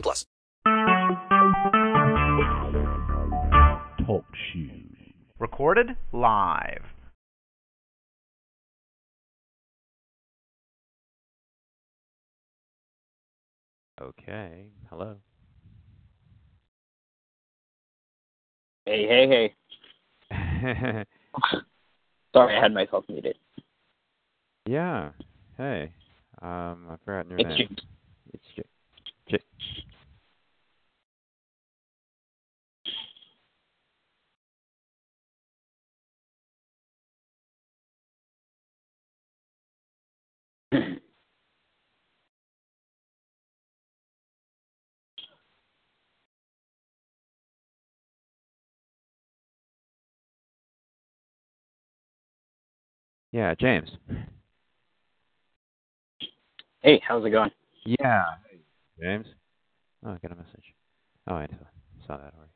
plus. Talk shoes. Recorded live. Okay. Hello. Hey, hey, hey. Sorry, I had myself muted. yeah. Hey. Um, I forgot your It's name. James. It's J- Yeah, James. Hey, how's it going? Yeah. James. Oh, I got a message. Oh, I saw, that already.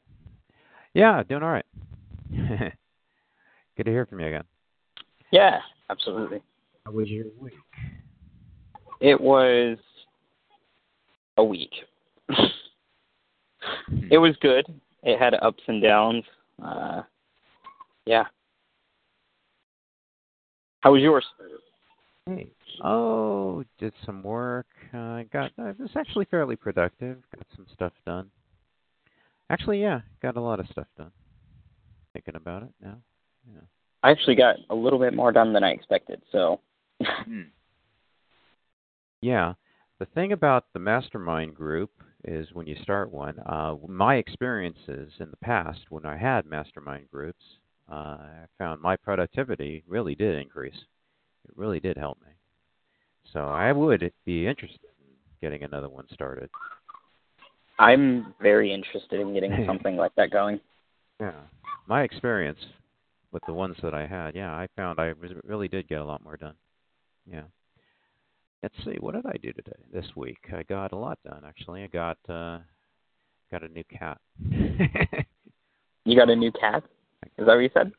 Yeah, doing all right. Good to hear from you again. Yeah, absolutely. How was your week? It was a week. it was good. It had ups and downs. Uh, yeah. How was yours? Hey. Oh, did some work. I uh, got. It was actually fairly productive. Got some stuff done. Actually, yeah, got a lot of stuff done. Thinking about it now. Yeah. I actually got a little bit more done than I expected. So. Yeah. The thing about the mastermind group is when you start one, uh, my experiences in the past when I had mastermind groups, uh, I found my productivity really did increase. It really did help me. So I would be interested in getting another one started. I'm very interested in getting something like that going. Yeah. My experience with the ones that I had, yeah, I found I really did get a lot more done. Yeah. Let's see, what did I do today? This week, I got a lot done. Actually, I got uh, got a new cat. you got a new cat? Is that what you said?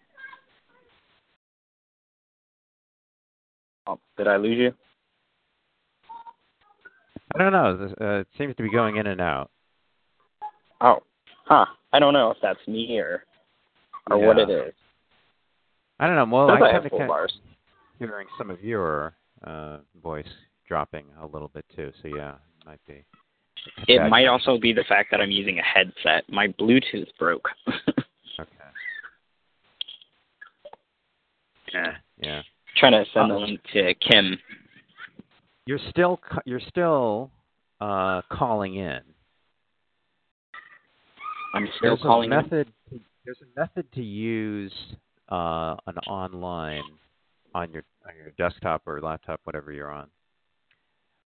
Oh, did I lose you? I don't know. Uh, it seems to be going in and out. Oh, huh. I don't know if that's me or or yeah. what it is. I don't know. Well, I, I kind of bars. hearing some of your uh, voice dropping a little bit too. So yeah, it might be. It might also be the fact that I'm using a headset. My Bluetooth broke. okay. Yeah. Yeah. Trying to send Uh, the link to Kim. You're still you're still uh, calling in. I'm still there's calling. a method. There's a method to use uh, an online on your on your desktop or laptop, whatever you're on,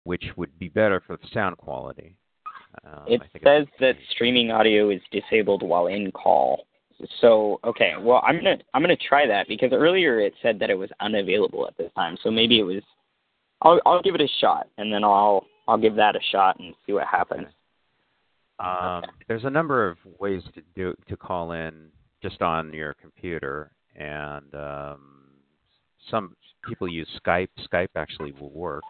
which would be better for the sound quality. Uh, it says that streaming audio is disabled while in call. So okay, well I'm gonna I'm gonna try that because earlier it said that it was unavailable at this time. So maybe it was. I'll I'll give it a shot and then I'll I'll give that a shot and see what happens. Um, there's a number of ways to do to call in just on your computer, and um, some people use Skype. Skype actually will work.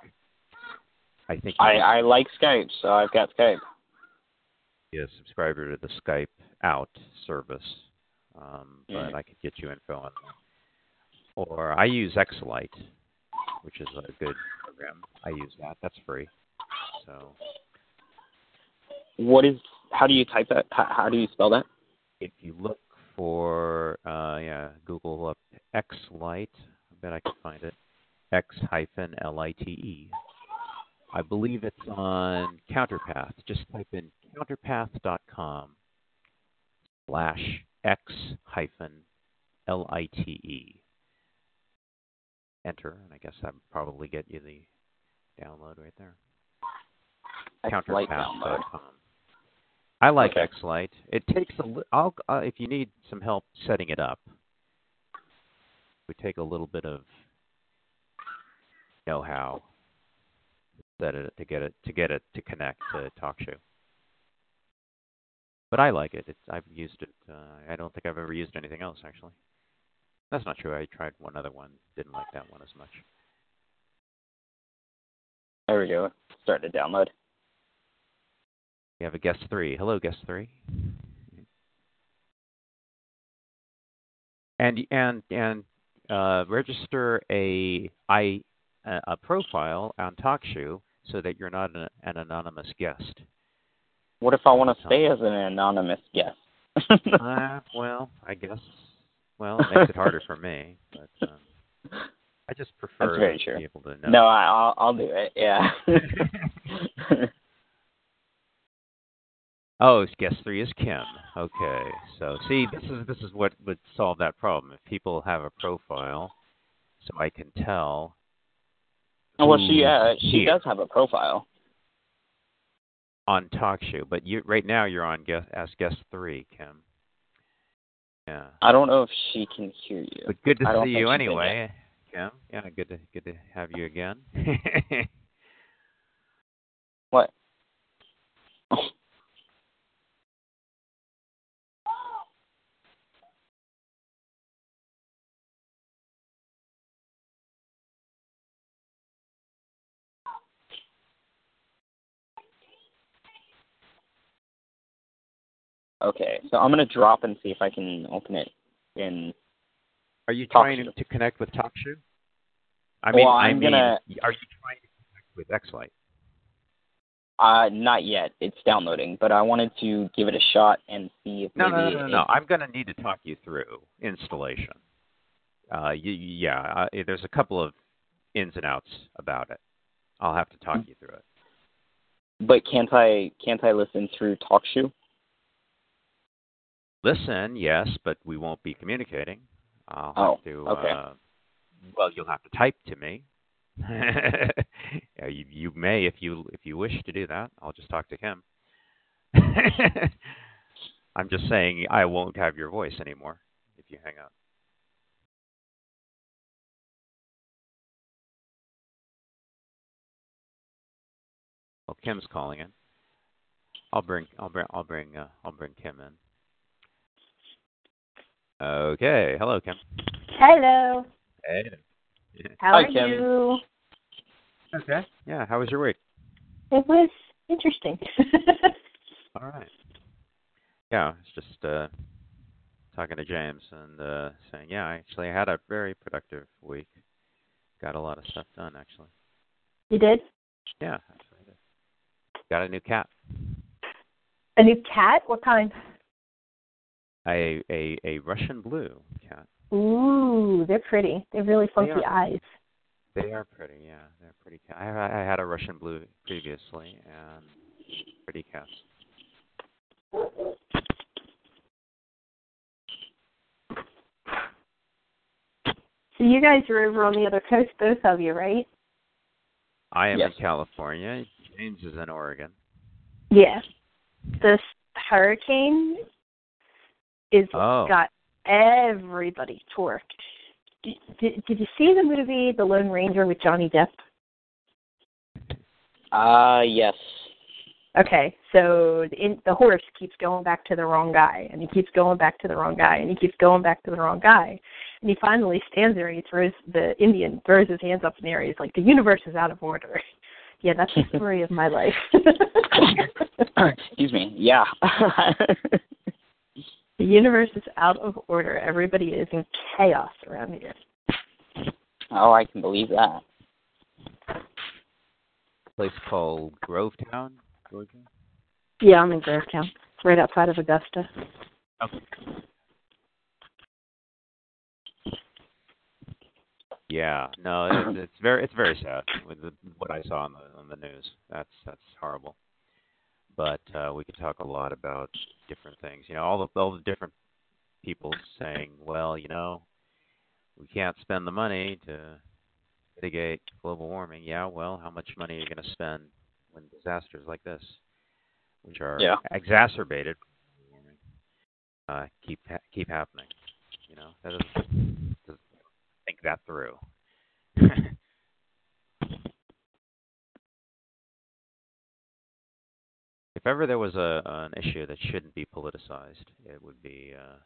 I think I I like Skype, so I've got Skype. be a subscriber to the Skype Out service, um, but Mhm. I could get you info on that. Or I use Xlite, which is a good program. I use that. That's free. So What is? How do you type that? How, how do you spell that? if you look for uh, yeah, Google up Xlite. I bet I can find it. X hyphen L I T E. I believe it's on Counterpath. Just type in counterpath.com slash X hyphen L I T E. Enter, and I guess that would probably get you the download right there. Counterpath.com. I like Okay. Xlite. It takes a li- I'll uh, if you need some help setting it up. It would take a little bit of know-how to set it to get it to get it to connect to TalkShoe. But I like it. It's I've used it. Uh, I don't think I've ever used anything else actually. That's not true. I tried one other one. Didn't like that one as much. There we go. Starting to download. We have a guest three. Hello, guest three. And and and uh, register a i a a profile on TalkShoe so that you're not an, an anonymous guest. What if I want to stay as an anonymous guest? uh, well, I guess. Well, it makes it harder for me, but um, I just prefer to true. be able to know. no, I, I'll I'll do it. Yeah. Oh, guest three is Kim. Okay, so see, this is this is what would solve that problem. If people have a profile, so I can tell. Well, she uh, she here does have a profile. on TalkShoe, but you right now you're on guest as guest three, Kim. Yeah, I don't know if she can hear you. but good to see you anyway, Kim. Yeah, good to good to have you again. What? Okay, so I'm gonna drop and see if I can open it in. Are you TalkShoe. trying to connect with TalkShoe? I mean, Well, I I'm mean, gonna- are you trying to connect with Xlite? Uh, not yet. It's downloading, but I wanted to give it a shot and see if No, maybe no, no, no, it- no. I'm going to need to talk you through installation. Uh, y yeah, uh, there's a couple of ins and outs about it. I'll have to talk you through it. But can't I can't I listen through TalkShoe? Listen, yes, but we won't be communicating. I'll Oh, have to. okay. Uh, well, you'll have to type to me. yeah, you, you may if you if you wish to do that. I'll just talk to him. I'm just saying I won't have your voice anymore if you hang up. Well, Kim's calling in. I'll bring I'll bring I'll bring uh, I'll bring Kim in. Okay. Hello, Kim. Hello. Hey. How Hi, are Kim. you? Okay. Yeah. How was your week? It was interesting. All right. Yeah, it's just uh, talking to James and uh, saying, yeah, I actually had a very productive week. Got a lot of stuff done, actually. you did? Yeah, actually, I did. Got a new cat. A new cat? What kind? A a a Russian blue cat. Ooh, they're pretty. They have really funky are. eyes. They are pretty. Yeah, they're pretty. Cat. I I had a Russian blue previously, and pretty cats. So you guys are over on the other coast, both of you, right? I am Yes. in California. James is in Oregon. Yeah. This hurricane is Oh. got everybody torqued. Did, did, did you see the movie The Lone Ranger with Johnny Depp? Uh, yes. Okay, so the, in, the horse keeps going back to the wrong guy, and he keeps going back to the wrong guy, and he keeps going back to the wrong guy, and he finally stands there. and He throws the Indian throws his hands up in the air. He's like, "The universe is out of order." Yeah, that's the story of my life. Excuse me. Yeah. the universe is out of order. Everybody is in chaos around here. oh, I can believe that. place called Grovetown, Georgia. Yeah, I'm in Grovetown. It's right outside of Augusta. Okay. Yeah, no, it's, it's very it's very sad with the, what I saw on the on the news. That's that's horrible. But uh, we could talk a lot about different things. You know, all the all the different people saying, well, you know, we can't spend the money to mitigate global warming. Yeah, well, how much money are you going to spend when disasters like this? which are Yeah. exacerbated uh, keep ha- keep happening. You know, that doesn't, doesn't think that through. if ever there was a an issue that shouldn't be politicized, it would be uh,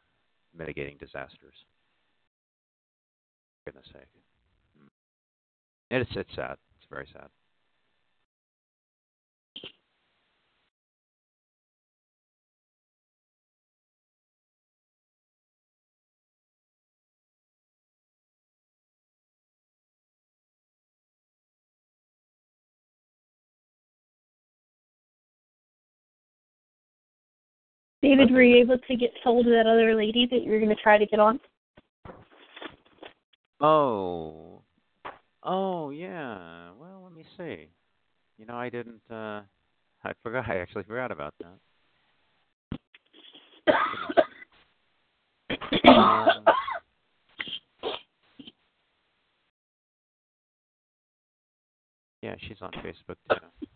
mitigating disasters. For goodness sake. Mm. It's it's sad. It's very sad. David, were you able to get hold of that other lady that you were going to try to get on? Oh. Oh yeah. Well, let me see. You know, I didn't uh I forgot I actually forgot about that. Um, yeah, she's on Facebook too.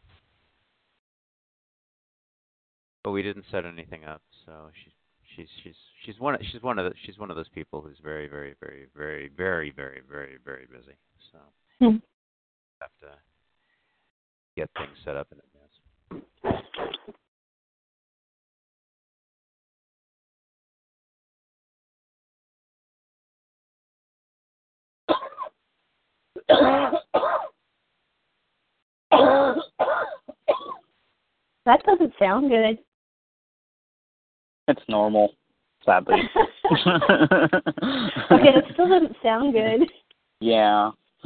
But we didn't set anything up, so she's she's she's she's one of, she's one of the, she's one of those people who's very very very very very very very very busy. So Hmm. have to get things set up in advance. That doesn't sound good. It's normal, sadly. okay, that still doesn't sound good. yeah.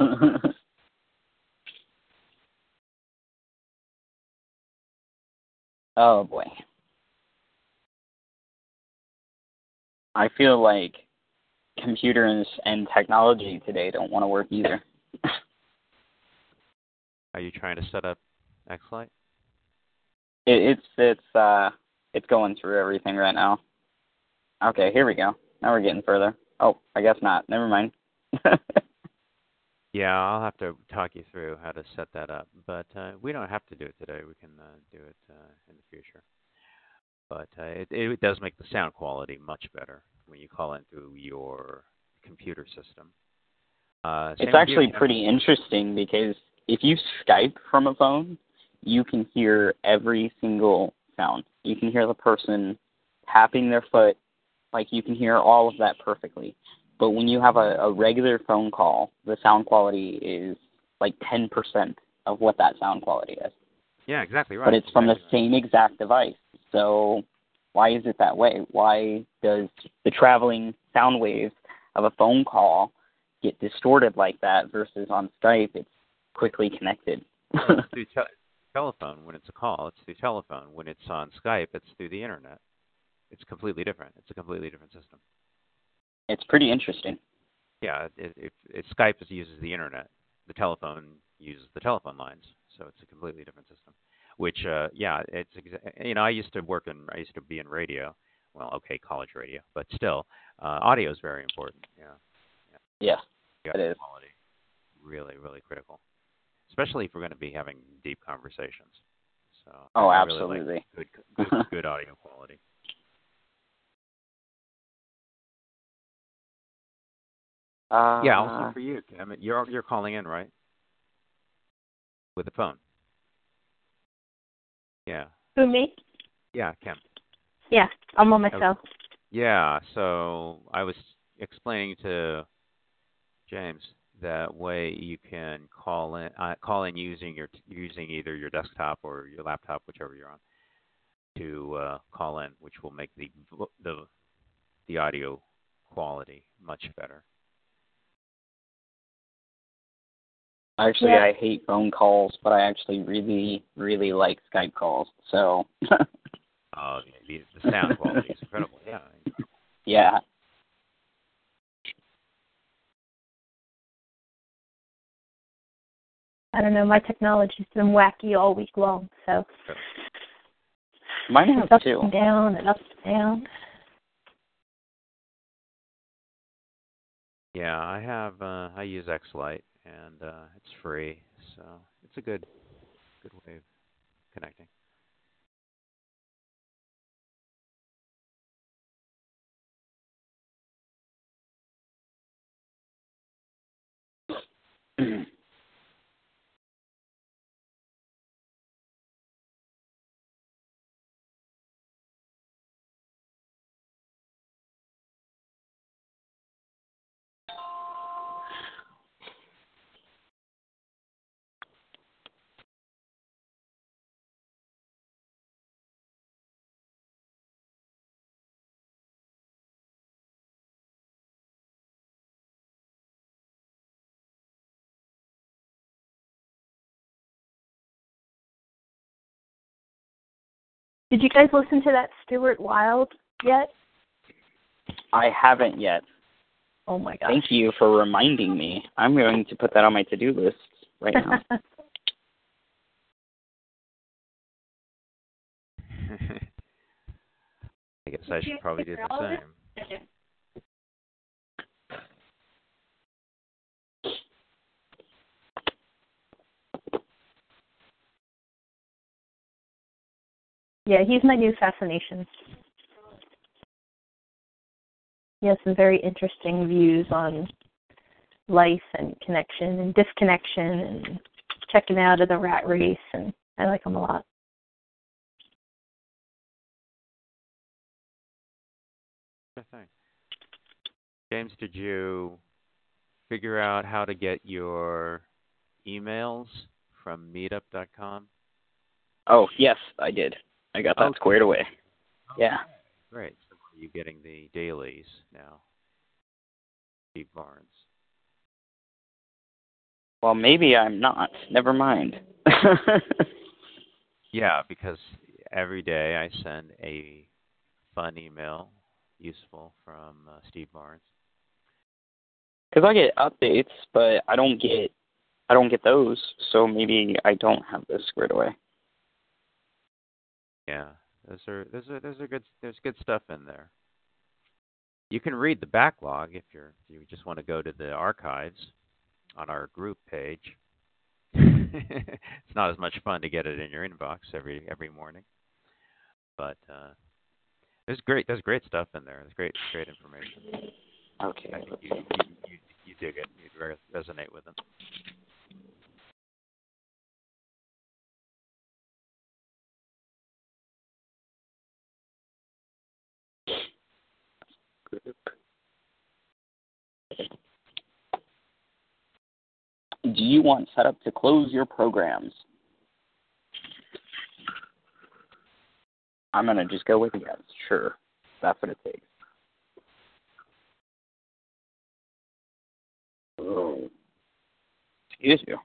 oh boy. I feel like computers and technology today don't want to work either. Are you trying to set up Xlite? It, it's it's uh it's going through everything right now. Okay, here we go. Now we're getting further. Oh, I guess not. Never mind. Yeah, I'll have to talk you through how to set that up, but uh, we don't have to do it today. We can uh, do it uh, in the future. But uh, it, it does make the sound quality much better when you call in through your computer system. Uh, it's actually pretty interesting because if you Skype from a phone, you can hear every single sound. You can hear the person tapping their foot, like you can hear all of that perfectly. But when you have a, a regular phone call, the sound quality is like 10% of what that sound quality is. Yeah, exactly right. But it's from the exactly right. same exact device. So why is it that way? Why does the traveling sound waves of a phone call get distorted like that versus on Skype it's quickly connected? Well, it's through te- telephone when it's a call. It's through telephone. When it's on Skype, it's through the internet. It's completely different. It's a completely different system. it's pretty interesting. Yeah, it, it, it Skype is, uses the internet. The telephone uses the telephone lines, so it's a completely different system. Which, uh, yeah, it's exa- you know I used to work in I used to be in radio. Well, okay, college radio, but still, uh, audio is very important. Yeah, Yeah. yeah, It is. quality, really, really critical, especially if we're going to be having deep conversations. So Oh, I really like absolutely. good, good, good audio quality. Uh, Yeah, also for you. I mean, you're you're calling in, right? With the phone. Yeah. Who me? Yeah, Kim. Yeah, I'm on myself. Yeah, so I was explaining to James that way you can call in uh, call in using your using either your desktop or your laptop, whichever you're on, to uh, call in, which will make the the the audio quality much better. Actually, Yeah. I hate phone calls, but I actually really, really like Skype calls. So, Uh, the, the sound quality is incredible. Yeah. yeah. I don't know. My technology's been wacky all week long, so. Mine has up too. And down and up and down. Yeah, I have. Uh, I use X Lite, and uh, it's free, so it's a good, good way of connecting. Did you guys listen to that Stuart Wilde yet? I haven't yet. Oh my god! Thank you for reminding me. I'm going to put that on my to-do list right now. I guess I should probably do the same. Yeah, he's my new fascination. He has some very interesting views on life and connection and disconnection and checking out of the rat race and I like him a lot. Sure thing. James, did you figure out how to get your emails from meetup.com? oh, yes, I did. I got that Okay. squared away. Yeah. Great. So are you getting the dailies now? Steve Barnes. Well, maybe I'm not. Never mind. Yeah, because every day I send a fun email, useful from uh, Steve Barnes. Because I get updates, but I don't get I don't get those. So maybe I don't have this squared away. Yeah, those are those are those are good. There's good stuff in there. You can read the backlog if you're if you just want to go to the archives on our group page. it's not as much fun to get it in your inbox every every morning, but uh, there's great there's great stuff in there. There's great great information. Okay. I think you, you, you, you dig it. You re- resonate with them. Do you want setup to close your programs? I'm gonna just go with yes. Sure, that's what it takes. Oh. Excuse you.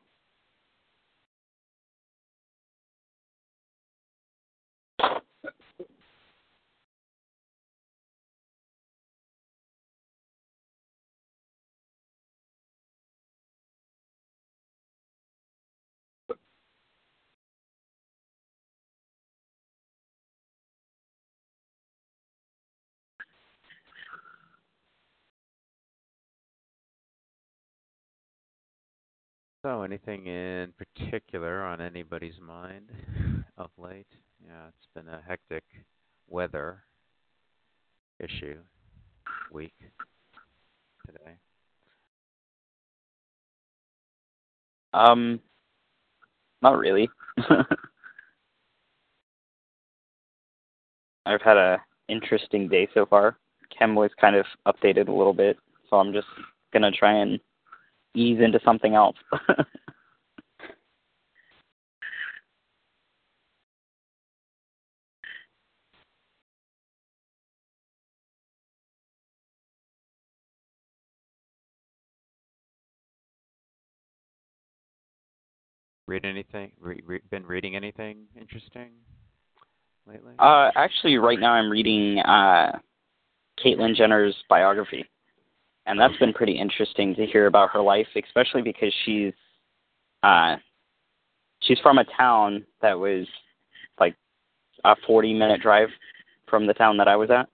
So, anything in particular on anybody's mind of late? Yeah, it's been a hectic weather issue week today. Um, not really. I've had a interesting day so far. Chem was kind of updated a little bit, so I'm just gonna try and ease into something else. Read anything? Re- re- been reading anything interesting lately? uh, actually, right now I'm reading uh, Caitlyn Jenner's biography, and that's been pretty interesting to hear about her life, especially because she's uh, she's from a town that was like a 40 minute drive from the town that I was at.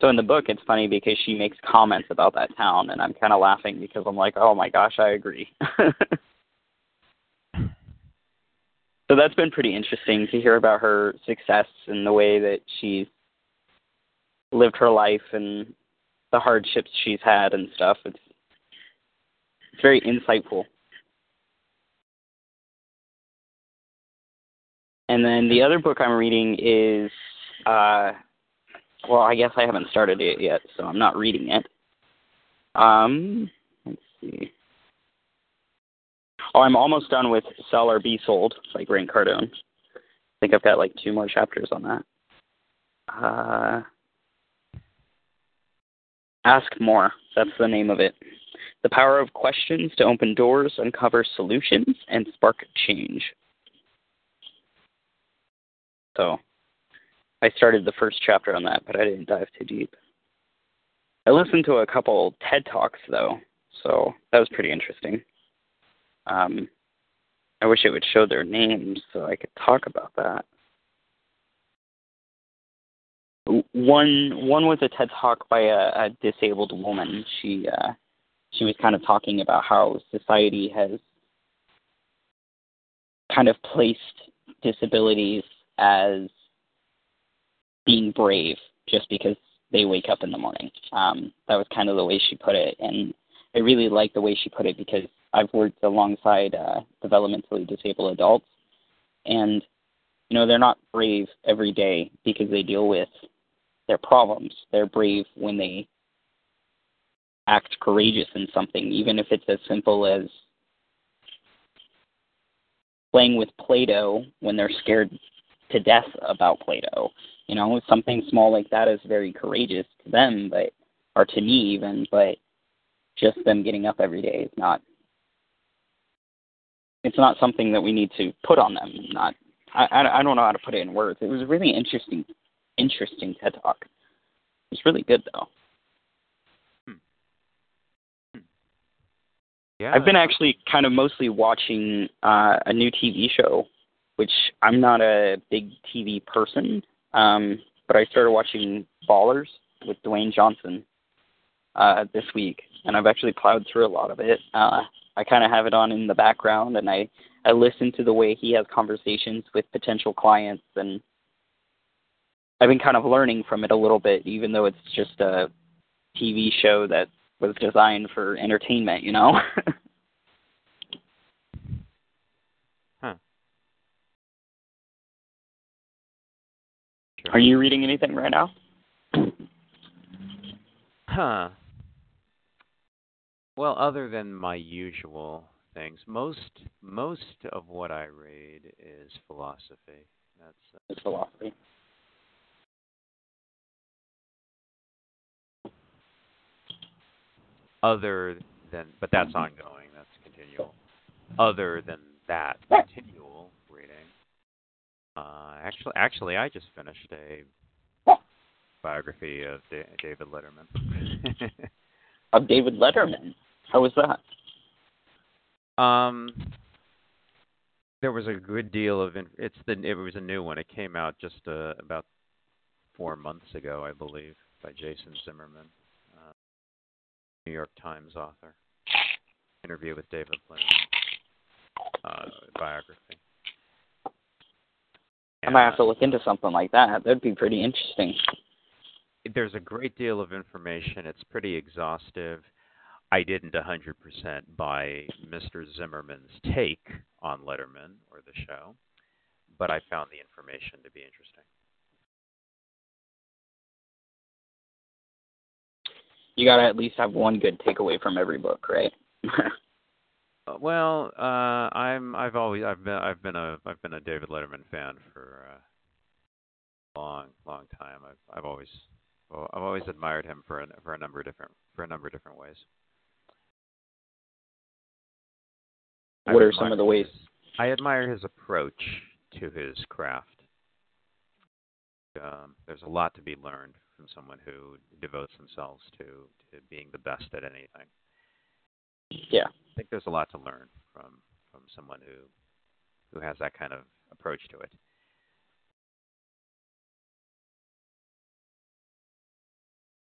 So in the book, it's funny because she makes comments about that town, and I'm kind of laughing because I'm like, oh my gosh, I agree. so that's been pretty interesting to hear about her success and the way that she's lived her life and the hardships she's had and stuff. It's it's very insightful. And then the other book I'm reading is uh well, I guess I haven't started it yet, so I'm not reading it. Um, let's see. Oh, I'm almost done with Sell or Be Sold by Grant Cardone. I think I've got like two more chapters on that. Uh, Ask More. That's the name of it. The power of questions to open doors, uncover solutions, and spark change. So, I started the first chapter on that, but I didn't dive too deep. I listened to a couple TED Talks, though, so that was pretty interesting. Um, I wish it would show their names so I could talk about that. One one was a TED talk by a, a disabled woman. She uh, she was kind of talking about how society has kind of placed disabilities as being brave just because they wake up in the morning. Um, that was kind of the way she put it, and I really like the way she put it because I've worked alongside uh, developmentally disabled adults, and you know they're not brave every day because they deal with their problems. They're brave when they act courageous in something, even if it's as simple as playing with Play-Doh when they're scared to death about Play-Doh. You know, something small like that is very courageous to them, but or to me even, but just them getting up every day is not it's not something that we need to put on them. Not I I don't know how to put it in words. It was a really interesting interesting TED talk. It's really good though. Hmm. Hmm. Yeah. I've been actually kind of mostly watching uh, a new TV show, which I'm not a big TV person, um, but I started watching Ballers with Dwayne Johnson uh, this week, and I've actually plowed through a lot of it. Uh, I kind of have it on in the background, and I I listen to the way he has conversations with potential clients, and I've been kind of learning from it a little bit, even though it's just a TV show that was designed for entertainment, you know. huh. Sure. Are you reading anything right now? Huh. Well, other than my usual things, most most of what I read is philosophy. That's uh, it's philosophy. Other than, but that's ongoing. That's continual. Other than that, continual reading. Uh, actually, actually, I just finished a biography of da- David Letterman. of David Letterman. How was that? Um, there was a good deal of. It's the. It was a new one. It came out just uh, about four months ago, I believe, by Jason Zinoman, New York Times author. Interview with David Letterman. Uh, biography. I might have to look into something like that. That'd be pretty interesting. There's a great deal of information. It's pretty exhaustive. I didn't 100% buy Mr. Zinoman's take on Letterman or the show, but I found the information to be interesting. You gotta at least have one good takeaway from every book, right? Uh, well, uh, I'm I've always I've been I've been a I've been a David Letterman fan for a long long time. I've I've always well, I've always admired him for a, for a number of different for a number of different ways. What are some of the ways? I admire his approach to his craft. Um, there's a lot to be learned someone who devotes themselves to, to being the best at anything. Yeah. I think there's a lot to learn from from someone who who has that kind of approach to it.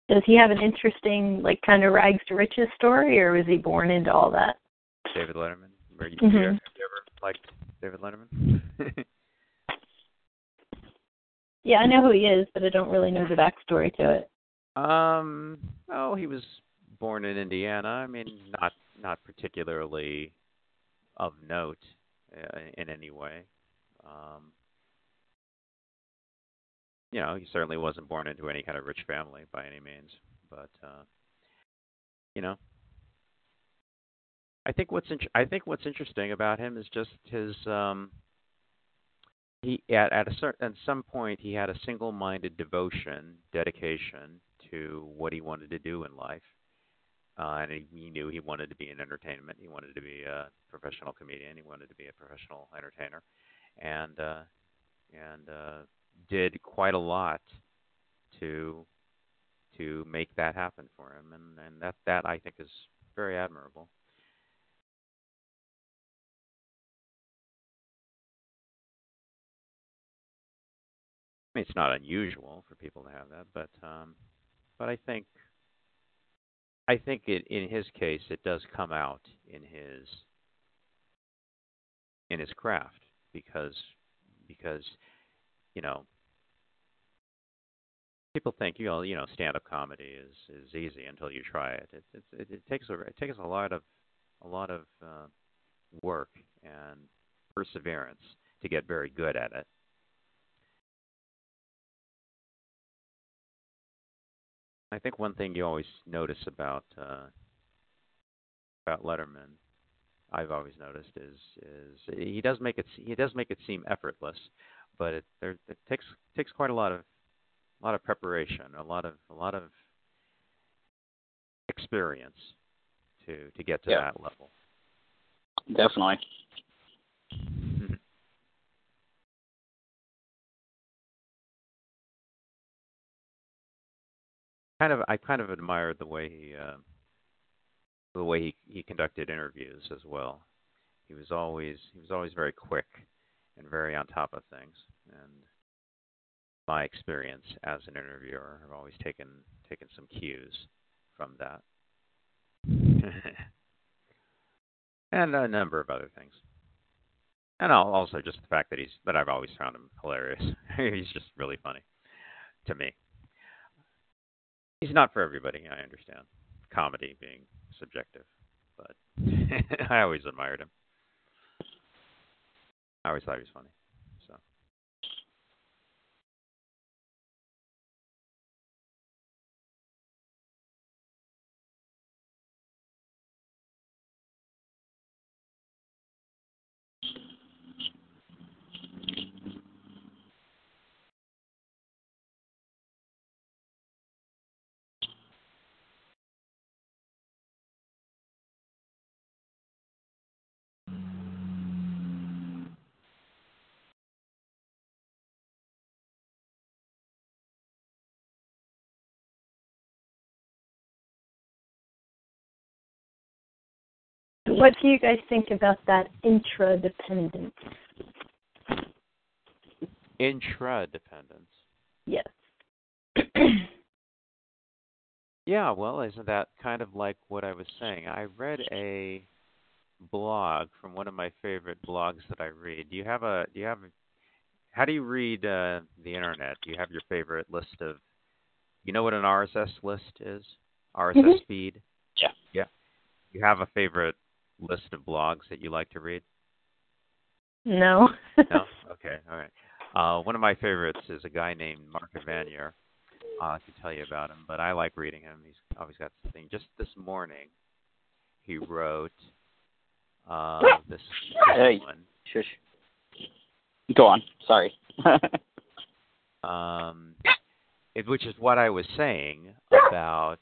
Does he have an interesting, like, kind of rags to riches story, or was he born into all that? David Letterman. Were you, Mhm. ever, you ever liked David Letterman? Yeah, I know who he is, but I don't really know the backstory to it. um. Oh, he was born in Indiana. I mean, not not particularly of note uh, in any way. Um, you know, he certainly wasn't born into any kind of rich family by any means, but uh, you know, I think what's in, I think what's interesting about him is just his um, he at at a certain at some point he had a single-minded devotion, dedication to what he wanted to do in life, uh, and he, he knew he wanted to be in entertainment. He wanted to be a professional comedian. He wanted to be a professional entertainer, and uh, and uh, did quite a lot to to make that happen for him, and and that that I think is very admirable. I mean, it's not unusual for people to have that, but um, but I think I think it in his case it does come out in his in his craft because because you know people think you know you know stand up comedy is is easy until you try it. It it, it, it takes a it takes a lot of a lot of uh, work and perseverance to get very good at it. I think one thing you always notice about uh, about Letterman, I've always noticed is is he does make it he does make it seem effortless, but it there it takes takes quite a lot of a lot of preparation, a lot of a lot of experience to to get to yeah. that level. Definitely. Kind of I kind of admired the way he uh, the way he, he conducted interviews as well. He was always he was always very quick and very on top of things. And my experience as an interviewer, I've always taken taken some cues from that, and a number of other things. And also just the fact that he's that I've always found him hilarious. he's just really funny to me. He's not for everybody, I understand. Comedy being subjective, but I always admired him. I always thought he was funny. So. What do you guys think about that intradependence? Intradependence. Yes. yeah, well, isn't that kind of like what I was saying? I read a blog from one of my favorite blogs that I read. Do you have a do you have how do you read uh, the internet? Do you have your favorite list of you know what an RSS list is? RSS mm-hmm. feed? Yeah. Yeah. You have a favorite list of blogs that you like to read? No. no? Okay, all right. Uh, one of my favorites is a guy named Mark Evanier. Uh, I can tell you about him, but I like reading him. He's always got something. Just this morning, he wrote uh, this, hey, one. Shush. Go on. Sorry. um, it, which is what I was saying about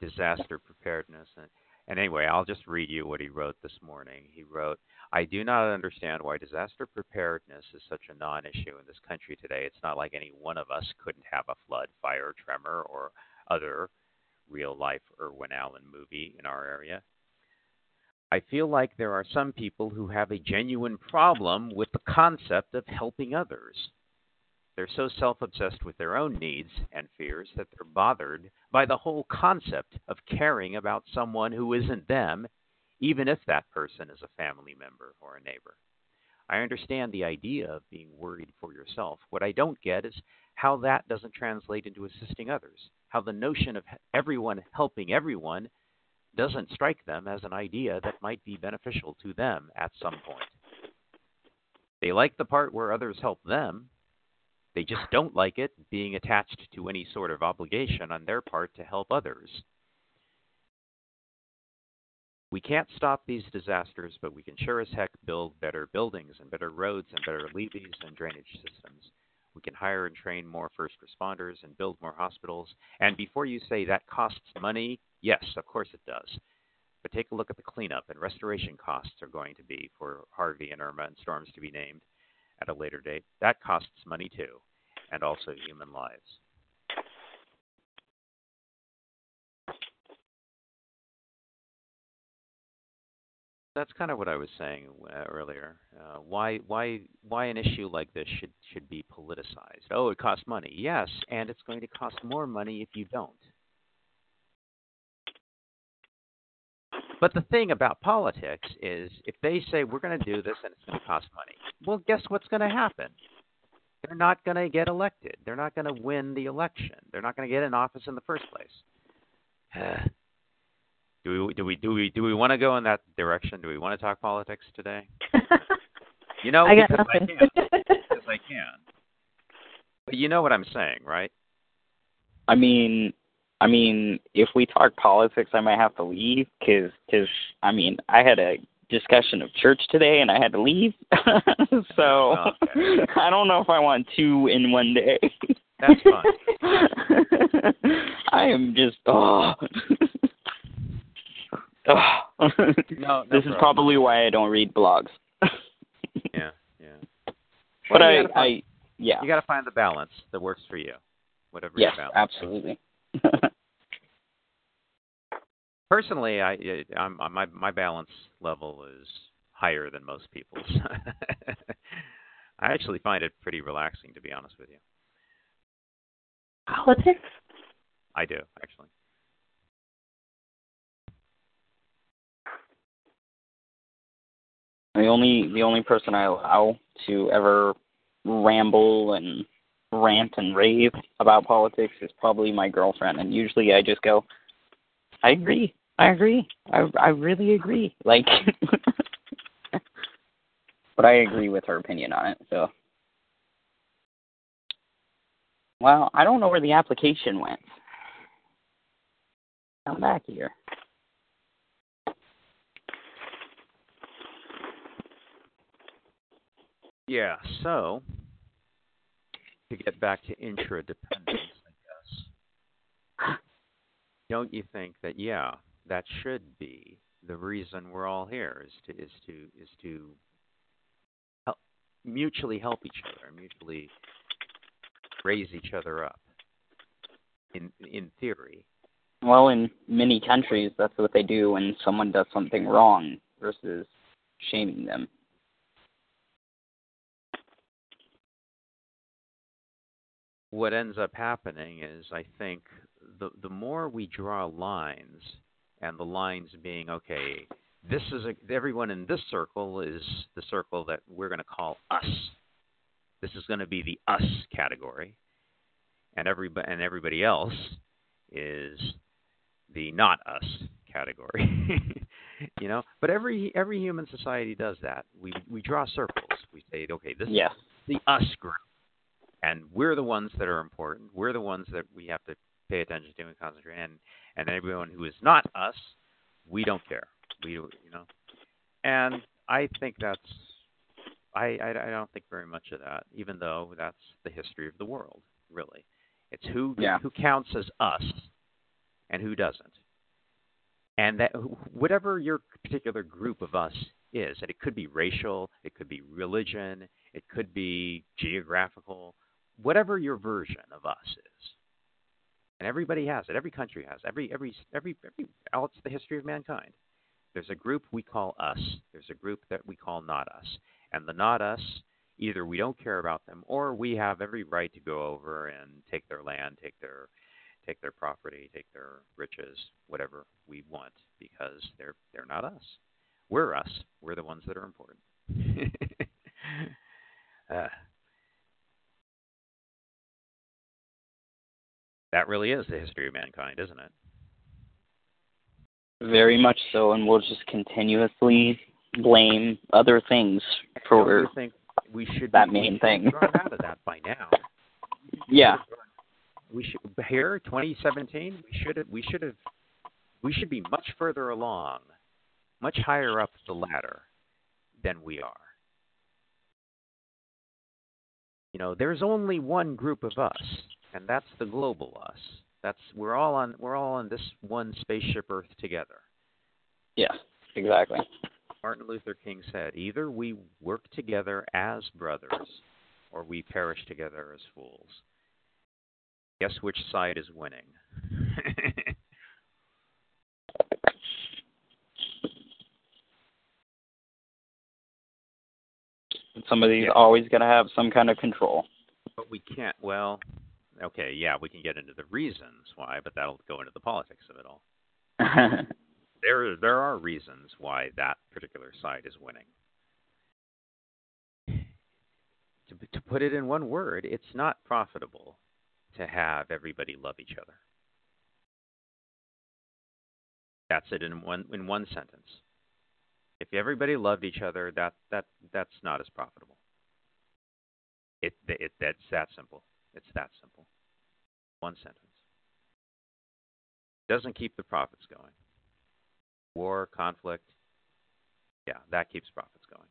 disaster preparedness and and anyway, I'll just read you what he wrote this morning. He wrote, I do not understand why disaster preparedness is such a non issue in this country today. It's not like any one of us couldn't have a flood, fire, tremor, or other real life Irwin Allen movie in our area. I feel like there are some people who have a genuine problem with the concept of helping others. They're so self obsessed with their own needs and fears that they're bothered by the whole concept of caring about someone who isn't them, even if that person is a family member or a neighbor. I understand the idea of being worried for yourself. What I don't get is how that doesn't translate into assisting others, how the notion of everyone helping everyone doesn't strike them as an idea that might be beneficial to them at some point. They like the part where others help them, They just don't like it being attached to any sort of obligation on their part to help others. We can't stop these disasters, but we can sure as heck build better buildings and better roads and better levees and drainage systems. We can hire and train more first responders and build more hospitals. And before you say that costs money, yes, of course it does. But take a look at the cleanup and restoration costs are going to be for Harvey and Irma and storms to be named at a later date. That costs money too, and also human lives. That's kind of what I was saying uh, earlier. Uh, why, why, why an issue like this should should be politicized? Oh, it costs money. Yes, and it's going to cost more money if you don't. But the thing about politics is if they say we're going to do this and it's going to cost money, well, guess what's going to happen? They're not going to get elected. They're not going to win the election. They're not going to get in office in the first place. do we do we do we do we want to go in that direction? Do we want to talk politics today? You know, I got because nothing. I can. Because I can. But you know what I'm saying, right? I mean, I mean, if we talk politics, I might have to leave because, cause, I mean, I had a discussion of church today and I had to leave. so Okay. I don't know if I want two in one day. That's fine. I am just oh. oh. No, no this is probably why I don't read blogs. Yeah, yeah. but I, find, I, yeah, you got to find the balance that works for you, whatever yes, your balance. absolutely. Personally, I, I'm, my my balance level is higher than most people's. I actually find it pretty relaxing, to be honest with you. Politics? I do actually. The only the only person I allow to ever ramble and rant and rave about politics is probably my girlfriend, and usually I just go, "I agree, I agree, I I really agree." Like, but I agree with her opinion on it. So, well, I don't know where the application went. Come back here. Yeah. So to get back to intradependence, I guess. Don't you think that yeah, that should be the reason we're all here is to is to is to help, mutually help each other, mutually raise each other up. In in theory, Well, in many countries, that's what they do when someone does something wrong versus shaming them. what ends up happening is I think the the more we draw lines, and the lines being okay, this is a, everyone in this circle is the circle that we're going to call us. This is going to be the us category, and everybody and everybody else is the not us category. you know, but every every human society does that. We we draw circles. We say, okay, this Yes. is the us group and we're the ones that are important. We're the ones that we have to pay attention to and concentrate. And and everyone who is not us, we don't care. We you know, and I think that's I I, I don't think very much of that, even though that's the history of the world. Really, it's who Yeah. who counts as us and who doesn't. And that whatever your particular group of us is, and it could be racial, it could be religion, it could be geographical, whatever your version of us is. And everybody has it. Every country has. Every every every every. Oh, it's the history of mankind. There's a group we call us. There's a group that we call not us. And the not us, either we don't care about them, or we have every right to go over and take their land, take their take their property, take their riches, whatever we want, because they're they're not us. We're us. We're the ones that are important. uh, that really is the history of mankind, isn't it? Very much so, and we'll just continuously blame other things for think we should that main we should thing. out of that by now? Yeah. We should here 2017. We should have. We should have. We should be much further along, much higher up the ladder than we are. You know, there's only one group of us, and that's the global us. That's we're all on we're all on this one spaceship Earth together. Yeah. Exactly. Martin Luther King said, either we work together as brothers or we perish together as fools. Guess which side is winning? Somebody's Yeah. always going to have some kind of control. but we can't, well, okay, yeah, we can get into the reasons why, but that'll go into the politics of it all. There, there are reasons why that particular side is winning. To, to put it in one word, it's not profitable to have everybody love each other. That's it in one in one sentence. If everybody loved each other, that that that's not as profitable. It it that's that simple. It's that simple. One sentence. Doesn't keep the profits going. War, conflict, yeah, that keeps profits going.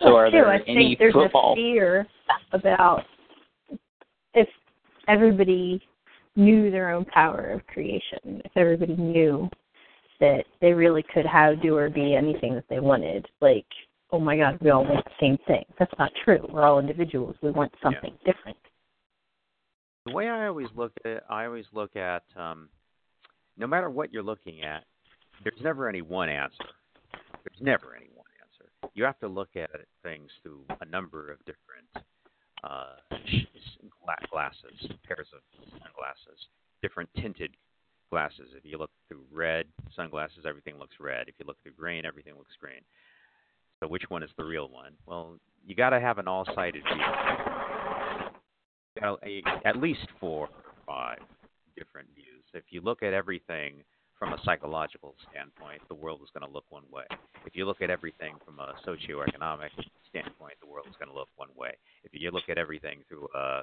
So are too, there I any think there's football? a fear about if everybody knew their own power of creation, if everybody knew that they really could have, do, or be anything that they wanted, like, oh my God, we all want the same thing. That's not true. We're all individuals. We want something different. The way I always look at it, I always look at um, no matter what you're looking at, there's never any one answer. There's never any one answer. You have to look at things through a number of different uh, glasses, pairs of sunglasses, different tinted glasses. If you look through red sunglasses, everything looks red. If you look through green, everything looks green. So which one is the real one? Well, you got to have an all-sided view. You At least four five different views. If you look at everything from a psychological standpoint, the world is going to look one way. If you look at everything from a socioeconomic standpoint, the world is going to look one way. If you look at everything through a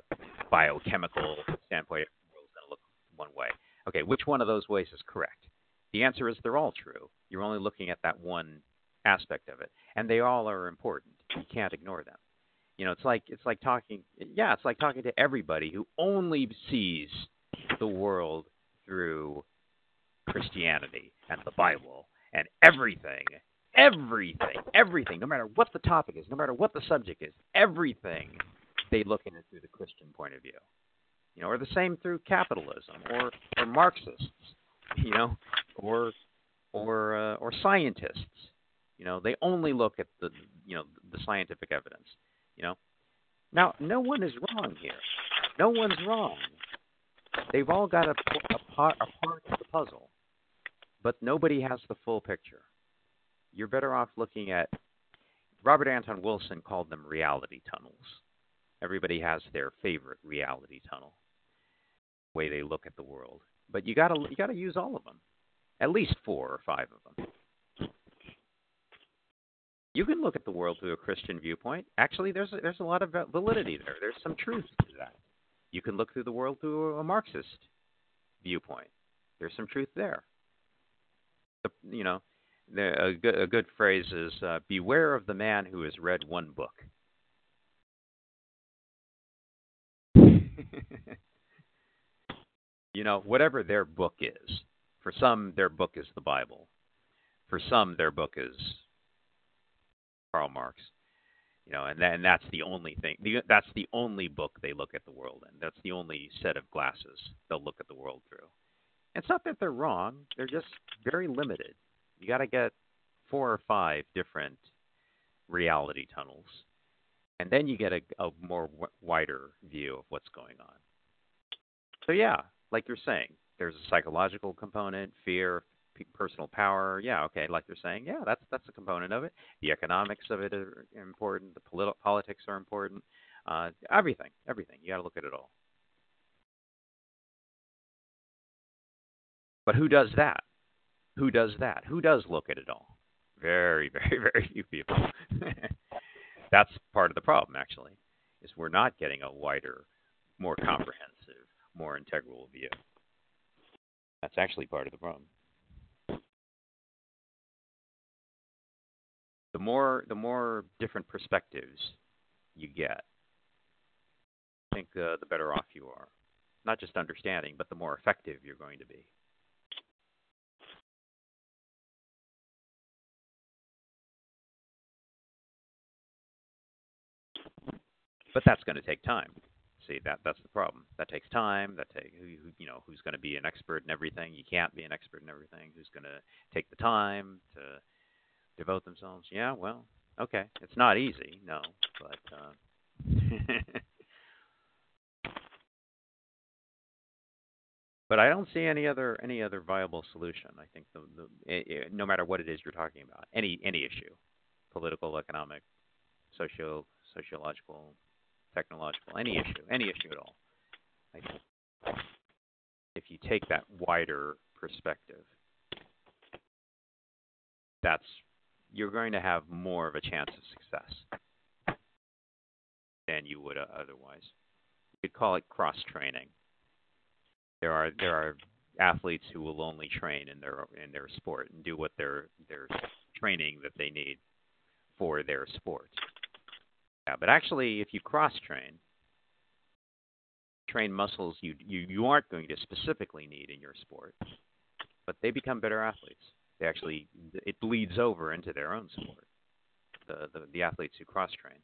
biochemical standpoint, the world is going to look one way. Okay, which one of those ways is correct? The answer is they're all true. You're only looking at that one aspect of it, and they all are important. You can't ignore them. You know, it's like it's like talking. Yeah, it's like talking to everybody who only sees the world through Christianity and the Bible and everything, everything, everything, no matter what the topic is, no matter what the subject is, everything they look at it through the Christian point of view. You know, or the same through capitalism or or Marxists, you know, or or uh, or scientists. You know, they only look at the you know the scientific evidence. You know, now no one is wrong here. No one's wrong. They've all got a, a part a part of the puzzle, but nobody has the full picture. You're better off looking at. Robert Anton Wilson called them reality tunnels. Everybody has their favorite reality tunnel the way they look at the world, but you gotta you gotta use all of them, at least four or five of them. You can look at the world through a Christian viewpoint. Actually, there's a, there's a lot of validity there. There's some truth to that. You can look through the world through a Marxist viewpoint. There's some truth there. You know, a, good, a good phrase is uh, "Beware of the man who has read one book." you know, whatever their book is. For some, their book is the Bible. For some, their book is Karl Marx. You know, and then that's the only thing. That's the only book they look at the world in. That's the only set of glasses they'll look at the world through. It's not that they're wrong. They're just very limited. You got to get four or five different reality tunnels, and then you get a, a more w- wider view of what's going on. So yeah, like you're saying, there's a psychological component, fear, p- personal power. Yeah, okay, like you're saying, yeah, that's that's a component of it. The economics of it are important. The politi- politics are important. Uh, everything, everything. You got to look at it all. But who does that? Who does that? Who does look at it all? Very, very, very few people. That's part of the problem, actually, is we're not getting a wider, more comprehensive, more integral view. That's actually part of the problem. The more, the more different perspectives you get, I think uh, the better off you are. Not just understanding, but the more effective you're going to be. But that's going to take time. See that that's the problem. That takes time. That take who, you know who's going to be an expert in everything. You can't be an expert in everything. Who's going to take the time to devote themselves? Yeah, well, okay. It's not easy, no, but uh, but I don't see any other any other viable solution. I think the, the it, it, no matter what it is you're talking about, any any issue, political, economic, socio sociological, technological, any issue, any issue at all. If you take that wider perspective, that's you're going to have more of a chance of success than you would otherwise. You could call it cross training. There are there are athletes who will only train in their in their sport and do what their their training that they need for their sport. Yeah, but actually, if you cross train, train muscles you, you you aren't going to specifically need in your sport, but they become better athletes. They actually it bleeds over into their own sport. The the, the athletes who cross train.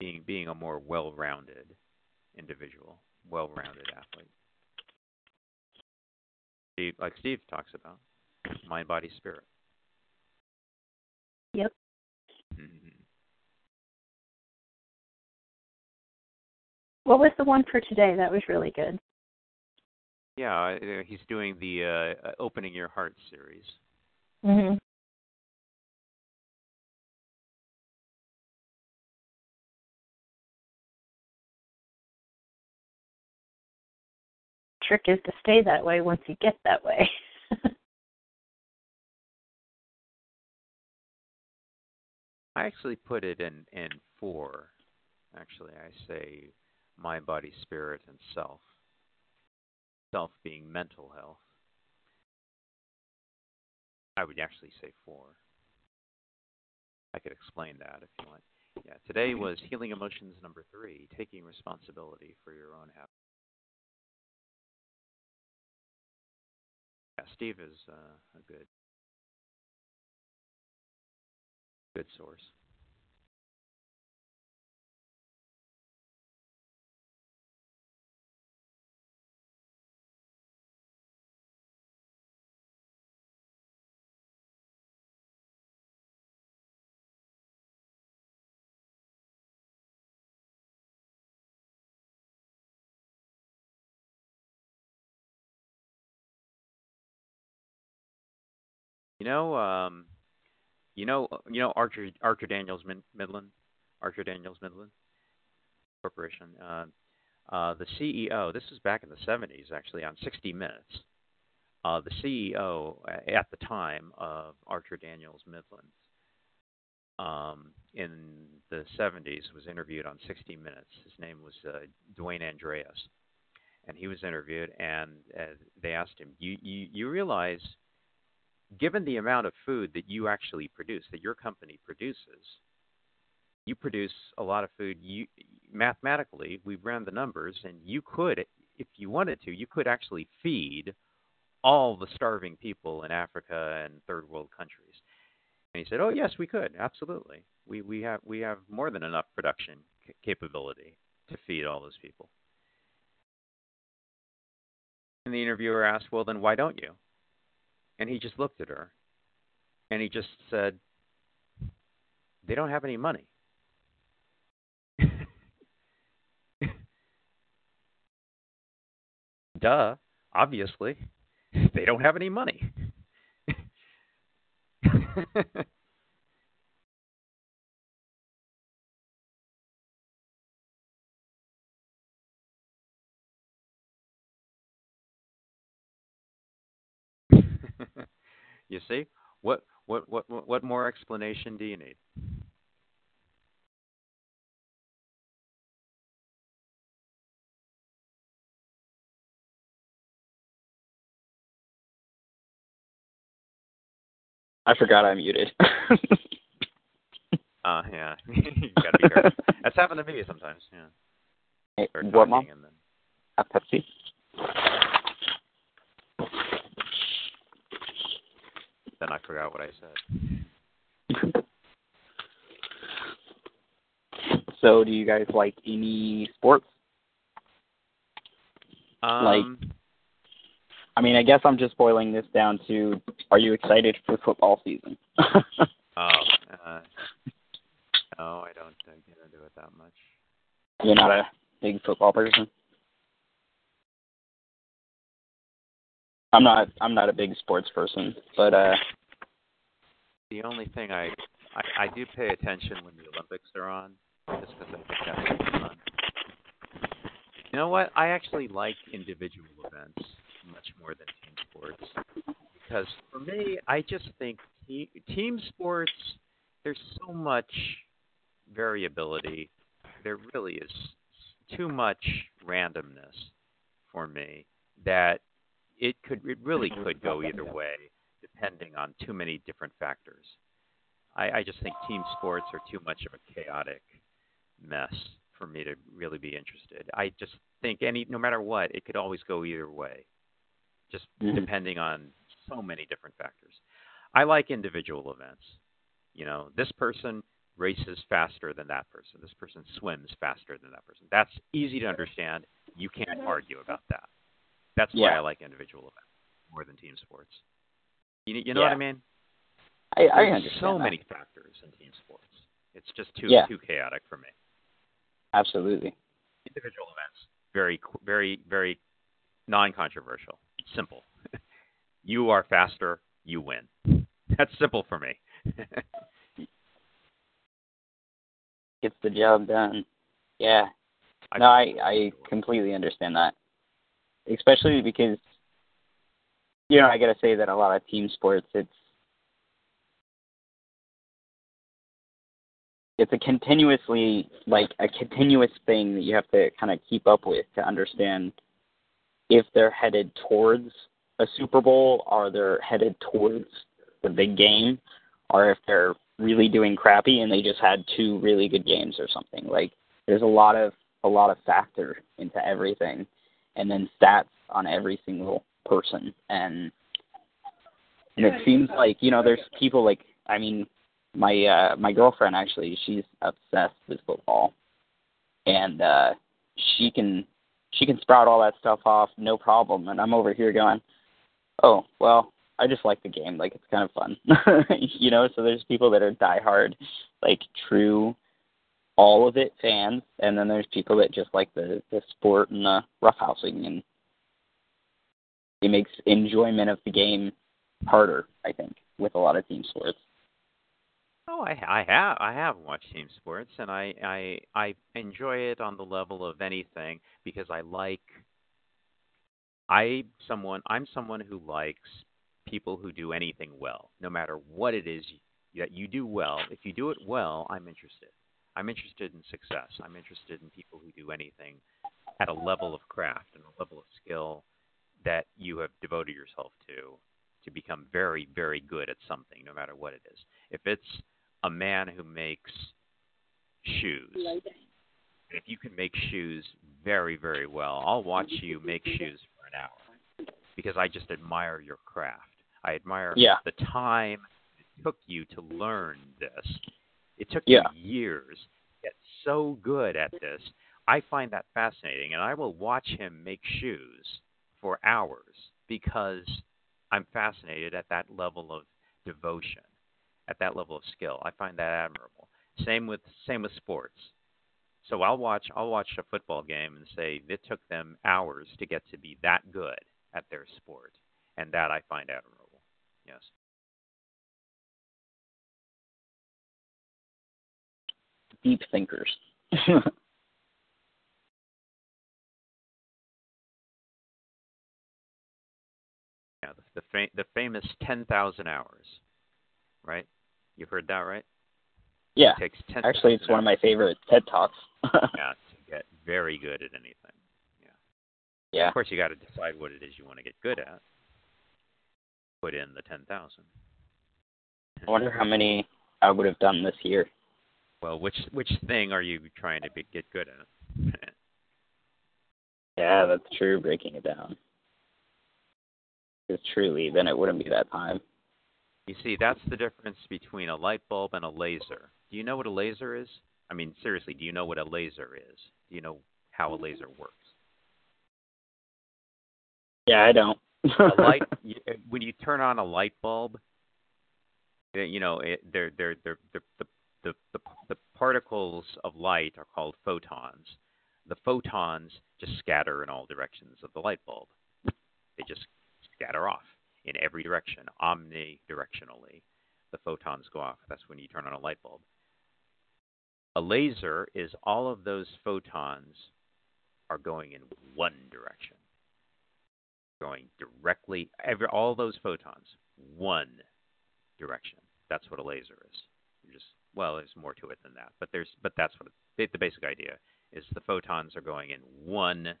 Being being a more well-rounded individual, well-rounded athlete. Steve, like Steve talks about, mind, body, spirit. Yep. Mm-hmm. What was the one for today? That was really good. Yeah, uh, he's doing the uh, opening your heart series. Mhm. Trick is to stay that way once you get that way. I actually put it in in four. Actually, I say mind, body, spirit, and self. Self being mental health. I would actually say four. I could explain that if you want. Yeah, today was healing emotions number three, taking responsibility for your own happiness. Steve is uh, a good good source. You know, um, you know, you know Archer Archer Daniels Midland, Archer Daniels Midland Corporation. Uh, uh, the CEO. This was back in the 70s, actually, on 60 Minutes. Uh, the CEO at the time of Archer Daniels Midland um, in the 70s was interviewed on 60 Minutes. His name was uh, Dwayne Andreas, and he was interviewed, and uh, they asked him, "You you, you realize?" Given the amount of food that you actually produce, that your company produces, you produce a lot of food. You mathematically, we ran the numbers, and you could, if you wanted to, you could actually feed all the starving people in Africa and third world countries. And he said, "Oh yes, we could. Absolutely. We we have we have more than enough production c- capability to feed all those people." And the interviewer asked, "Well, then why don't you?" And he just looked at her and he just said, They don't have any money. Duh, obviously. They don't have any money. You see? What what what what more explanation do you need? I forgot I muted. Uh, yeah, you gotta be careful. That's happened to me sometimes. Yeah. Hey, what, Mom? and then A Pepsi? Then I forgot what I said. So, do you guys like any sports? Um, I mean, I guess I'm just boiling this down to: Are you excited for football season? oh, uh, no, I don't uh, get into it that much. You're not a big football person. I'm not. I'm not a big sports person, but uh, The only thing I, I I do pay attention when the Olympics are on, just because I think that's fun. You know what? I actually like individual events much more than team sports because for me, I just think te- team sports. There's so much variability. There really is too much randomness for me that it could it really could go either way depending on too many different factors. I, I just think team sports are too much of a chaotic mess for me to really be interested. I just think any no matter what, it could always go either way, just Mhm. depending on so many different factors. I like individual events. You know, this person races faster than that person. This person swims faster than that person. That's easy to understand. You can't argue about that. That's why Yeah. I like individual events more than team sports. You, you know what I mean? I, I There's understand so that. many factors in team sports. It's just too Yeah. too chaotic for me. Absolutely. Individual events, very qu- very very non-controversial, simple. you are faster, you win. That's simple for me. Gets the job done. Yeah. I No, I I completely understand that. Especially because you know, I gotta say that a lot of team sports it's it's a continuously like a continuous thing that you have to kind of keep up with to understand if they're headed towards a Super Bowl or they're headed towards the big game or if they're really doing crappy and they just had two really good games or something. Like there's a lot of a lot of factor into everything and then stats on every single person and and it seems like, you know, there's people like I mean, my uh my girlfriend actually, she's obsessed with football. And uh she can she can sprout all that stuff off no problem and I'm over here going, "Oh, well, I just like the game. Like it's kind of fun." you know, so there's people that are diehard like true all of it fans and then there's people that just like the the sport and the roughhousing and it makes enjoyment of the game harder, I think, with a lot of team sports. Oh, I, I have I have watched team sports, and I, I I enjoy it on the level of anything because I like. I someone I'm someone who likes people who do anything well, no matter what it is that you do well. If you do it well, I'm interested. I'm interested in success. I'm interested in people who do anything at a level of craft and a level of skill that you have devoted yourself to to become very, very good at something, no matter what it is. If it's a man who makes shoes, if you can make shoes very, very well, I'll watch you make shoes for an hour because I just admire your craft. I admire Yeah. the time it took you to learn this. It took Yeah. you years to get so good at this. I find that fascinating, and I will watch him make shoes for hours because I'm fascinated at that level of devotion, at that level of skill. I find that admirable. Same with same with sports. So I'll watch I'll watch a football game and say it took them hours to get to be that good at their sport, and that I find admirable. Yes. Deep thinkers. Yeah, the, the fa- the famous 10,000 hours, right? You've heard that, right? Yeah. It takes 10 Actually, it's one of my favorite TED talks. yeah, to get very good at anything. Yeah. yeah. Of course, you got to decide what it is you want to get good at. Put in the 10,000. I wonder how many I would have done this year. Well, which which thing are you trying to be, get good at? Yeah, that's true. Breaking it down. Because truly, then it wouldn't be that time. You see, that's the difference between a light bulb and a laser. Do you know what a laser is? I mean, seriously, do you know what a laser is? Do you know how a laser works? Yeah, I don't. a light when you turn on a light bulb, uh, you know, it, they're, they're, they're, they're, the, the, the, the particles of light are called photons. The photons just scatter in all directions of the light bulb. They just scatter off in every direction, omnidirectionally. The photons go off. That's when you turn on a light bulb. A laser is all of those photons are going in one direction going directly every all those photons one direction that's what a laser is well there's more to it than that but there's but that's what it, the basic idea is the photons are going in one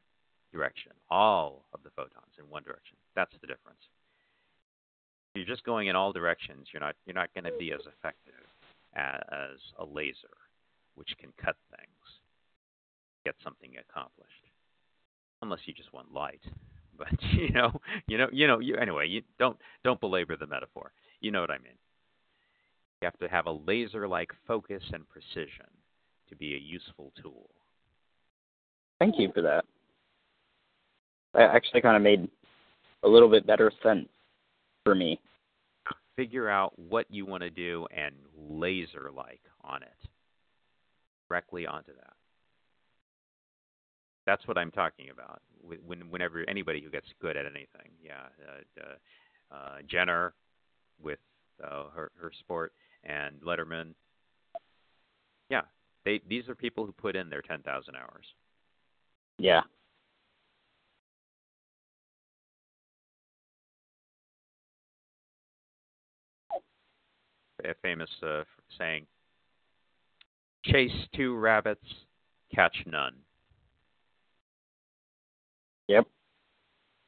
direction all of the photons in one direction that's the difference if you're just going in all directions you're not you're not going to be as effective as, as a laser which can cut things get something accomplished unless you just want light but you know, you know, you know, you anyway, you don't don't belabor the metaphor. You know what I mean. You have to have a laser-like focus and precision to be a useful tool. Thank you for that. That actually kind of made a little bit better sense for me. Figure out what you want to do and laser-like on it. Directly onto that. That's what I'm talking about. When, whenever anybody who gets good at anything, yeah, uh, uh, uh, Jenner with uh, her her sport and Letterman, yeah, they these are people who put in their 10,000 hours. Yeah. A famous uh, saying: "Chase two rabbits, catch none." Yep.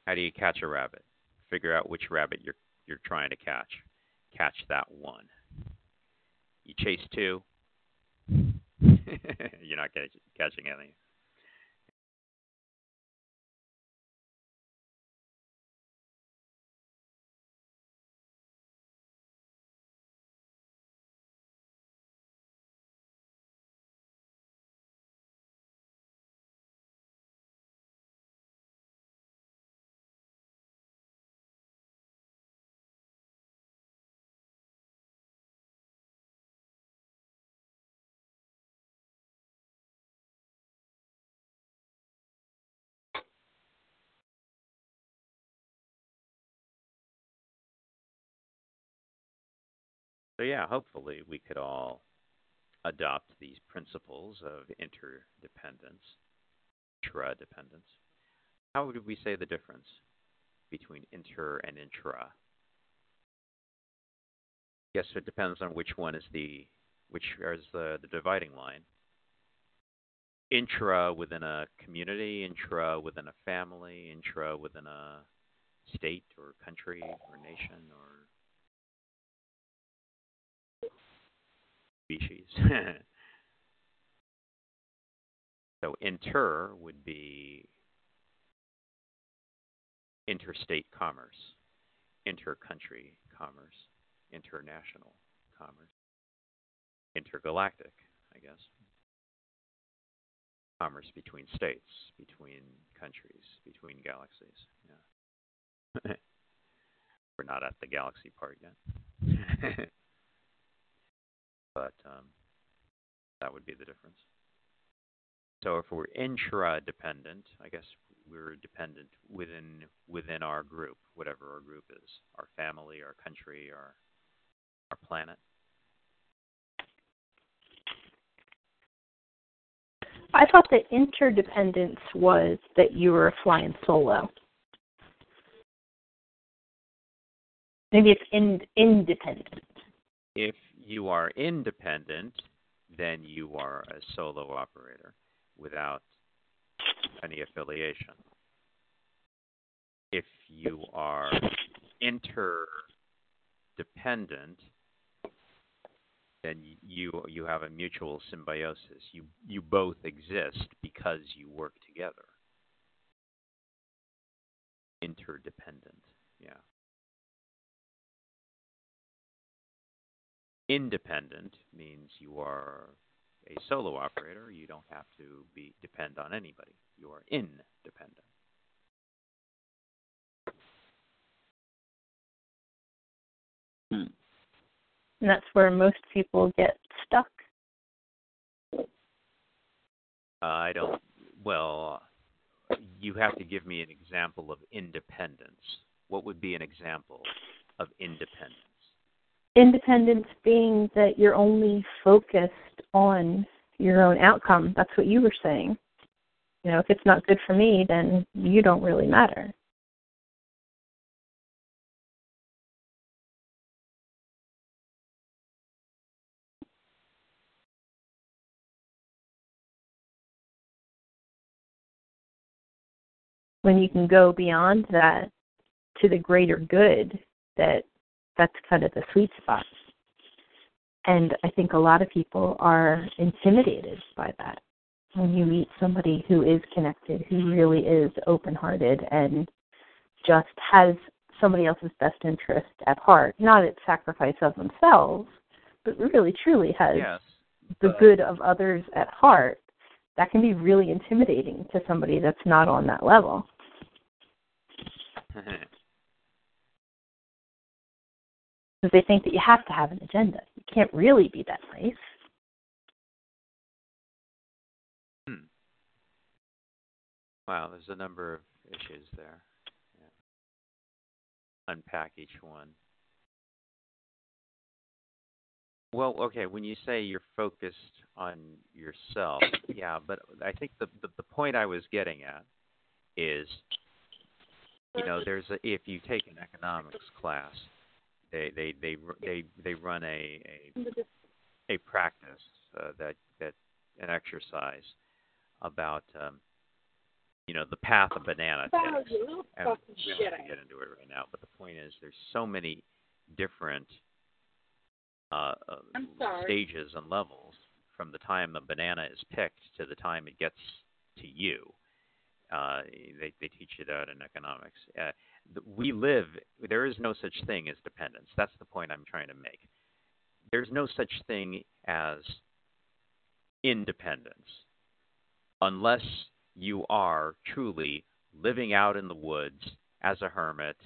How do you catch a rabbit? Figure out which rabbit you're you're trying to catch. Catch that one. You chase two. you're not catch, catching any. So yeah, hopefully we could all adopt these principles of interdependence, intra dependence. How would we say the difference between inter and intra? Guess it depends on which one is the which is the, the dividing line. Intra within a community, intra within a family, intra within a state or country or nation or species. so inter would be interstate commerce, intercountry commerce, international commerce, intergalactic, I guess. Commerce between states, between countries, between galaxies. Yeah. We're not at the galaxy part yet. but um, that would be the difference. So if we're intra-dependent, I guess we're dependent within within our group, whatever our group is, our family, our country, our our planet. I thought that interdependence was that you were flying solo. Maybe it's in, independent. If you are independent, then you are a solo operator without any affiliation. If you are interdependent, then you you have a mutual symbiosis. You you both exist because you work together. Interdependent, yeah. Independent means you are a solo operator. You don't have to be depend on anybody. You are independent. Hmm. And that's where most people get stuck. I don't. Well, you have to give me an example of independence. What would be an example of independence? Independence being that you're only focused on your own outcome. That's what you were saying. You know, if it's not good for me, then you don't really matter. when you can go beyond that to the greater good that that's kind of the sweet spot and i think a lot of people are intimidated by that when you meet somebody who is connected who really is open hearted and just has somebody else's best interest at heart not at sacrifice of themselves but really truly has Yes. the good of others at heart that can be really intimidating to somebody that's not on that level because they think that you have to have an agenda. You can't really be that nice. Hmm. Wow, there's a number of issues there. Yeah. Unpack each one. Well, okay, when you say you're focused on yourself, yeah, but I think the, the the point I was getting at is, you know, there's a if you take an economics class, they they they they they run a a, a practice uh, that that an exercise about um, you know the path a banana takes. And we don't get into it right now, but the point is, there's so many different uh, uh, stages and levels from the time the banana is picked to the time it gets to you. Uh, they they teach you that in economics. Uh, we live. There is no such thing as dependence. That's the point I'm trying to make. There's no such thing as independence unless you are truly living out in the woods as a hermit,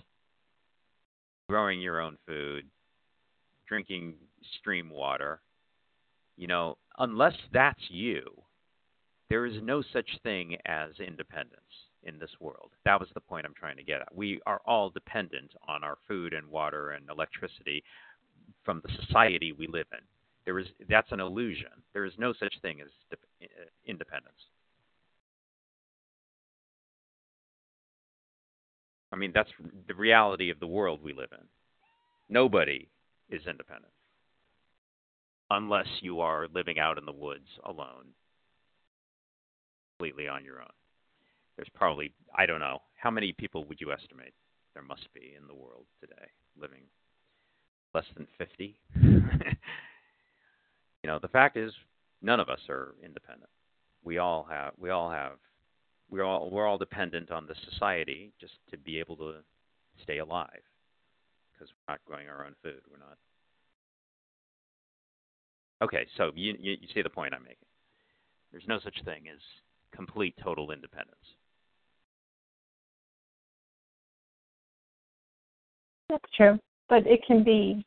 growing your own food, drinking stream water. You know, unless that's you, there is no such thing as independence in this world. That was the point I'm trying to get at. We are all dependent on our food and water and electricity from the society we live in. There is that's an illusion. There is no such thing as de- uh, independence. I mean, that's the reality of the world we live in. Nobody is independent unless you are living out in the woods alone, completely on your own. There's probably, I don't know, how many people would you estimate there must be in the world today living less than 50? you know, the fact is, none of us are independent. We all have, we all have we're all we're all dependent on the society just to be able to stay alive because we're not growing our own food. We're not. Okay, so you, you you see the point I'm making. There's no such thing as complete total independence. That's true. But it can be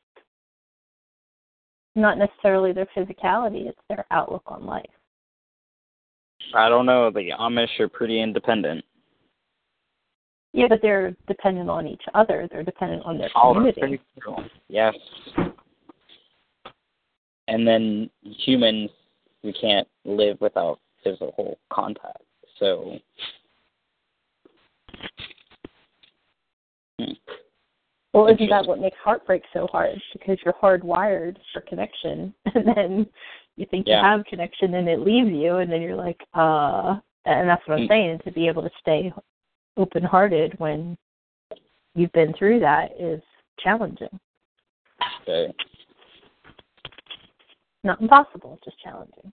not necessarily their physicality, it's their outlook on life. I don't know. The Amish are pretty independent. Yeah, but they're dependent on each other. They're dependent on their community. true. Yes. And then humans, we can't live without physical contact. So, Well, isn't that what makes heartbreak so hard? Because you're hardwired for connection, and then you think Yeah. you have connection, and it leaves you, and then you're like, uh. And that's what I'm Mm. saying. To be able to stay open-hearted when you've been through that is challenging. Okay. Not impossible, just challenging.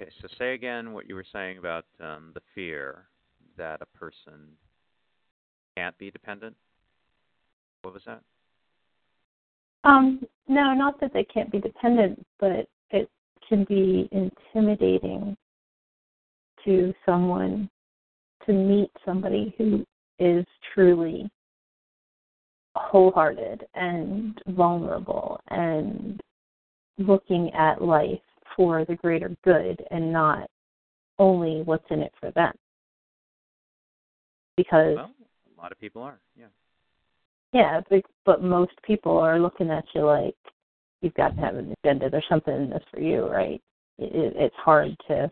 Okay, so say again what you were saying about um, the fear that a person can't be dependent. What was that? Um, no, not that they can't be dependent, but it can be intimidating to someone to meet somebody who is truly wholehearted and vulnerable and looking at life for the greater good and not only what's in it for them. Because Well, a lot of people are. Yeah. yeah, but, but most people are looking at you like you've got to have an agenda. There's something in this for you, right? It, it's hard to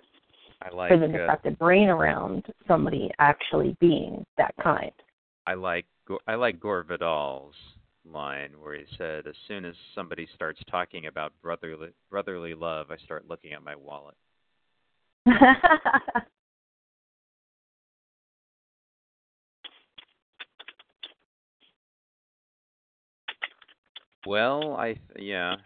I like for them to uh, wrap their brain around somebody actually being that kind. I like I like Gore Vidal's line where he said, "As soon as somebody starts talking about brotherly brotherly love, I start looking at my wallet." Well, I th- yeah.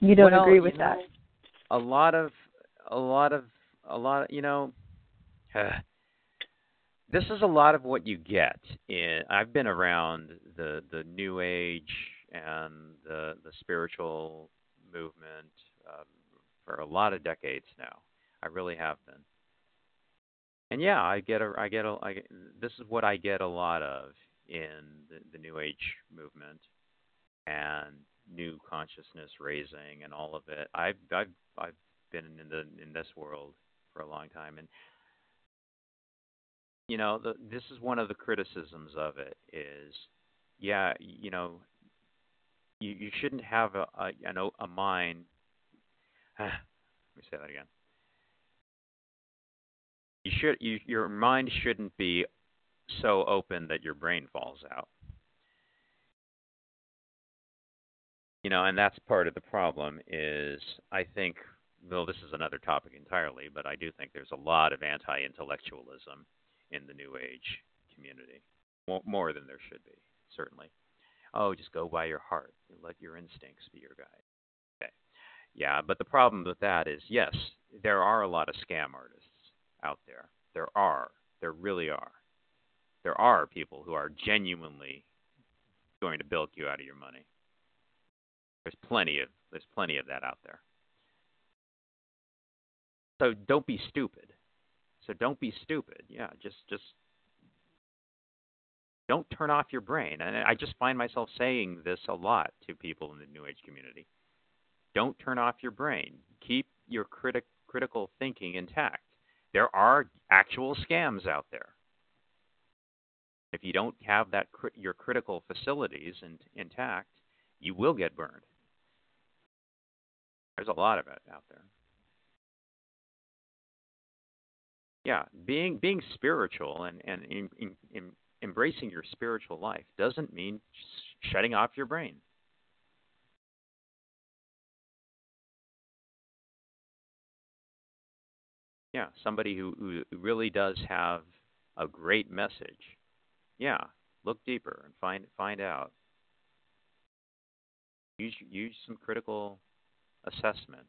you don't Well, agree you with know, that. A lot of a lot of a lot of, you know this is a lot of what you get in I've been around the the new age and the the spiritual movement um, for a lot of decades now. I really have been. And yeah, I get a I get a I get, this is what I get a lot of in the, the new age movement and new consciousness raising and all of it. I've I've I've been in the in this world for a long time and you know, the, this is one of the criticisms of it is yeah, you know, you you shouldn't have a a, know, a mind let me say that again. You should you, your mind shouldn't be so open that your brain falls out. You know, and that's part of the problem is I think well this is another topic entirely, but I do think there's a lot of anti-intellectualism in the new age community. More, than there should be, certainly. Oh, just go by your heart let your instincts be your guide. Okay. Yeah, but the problem with that is yes, there are a lot of scam artists out there. There are. There really are. There are people who are genuinely going to bilk you out of your money. There's plenty of there's plenty of that out there. So don't be stupid. So don't be stupid. Yeah, just just don't turn off your brain. And I just find myself saying this a lot to people in the new age community. Don't turn off your brain. Keep your critic critical thinking intact. There are actual scams out there. If you don't have that your critical facilities in, intact, you will get burned. There's a lot of it out there. Yeah, being being spiritual and and in, in, in embracing your spiritual life doesn't mean sh- shutting off your brain. Yeah, somebody who, who really does have a great message. Yeah, look deeper and find find out. Use use some critical assessment.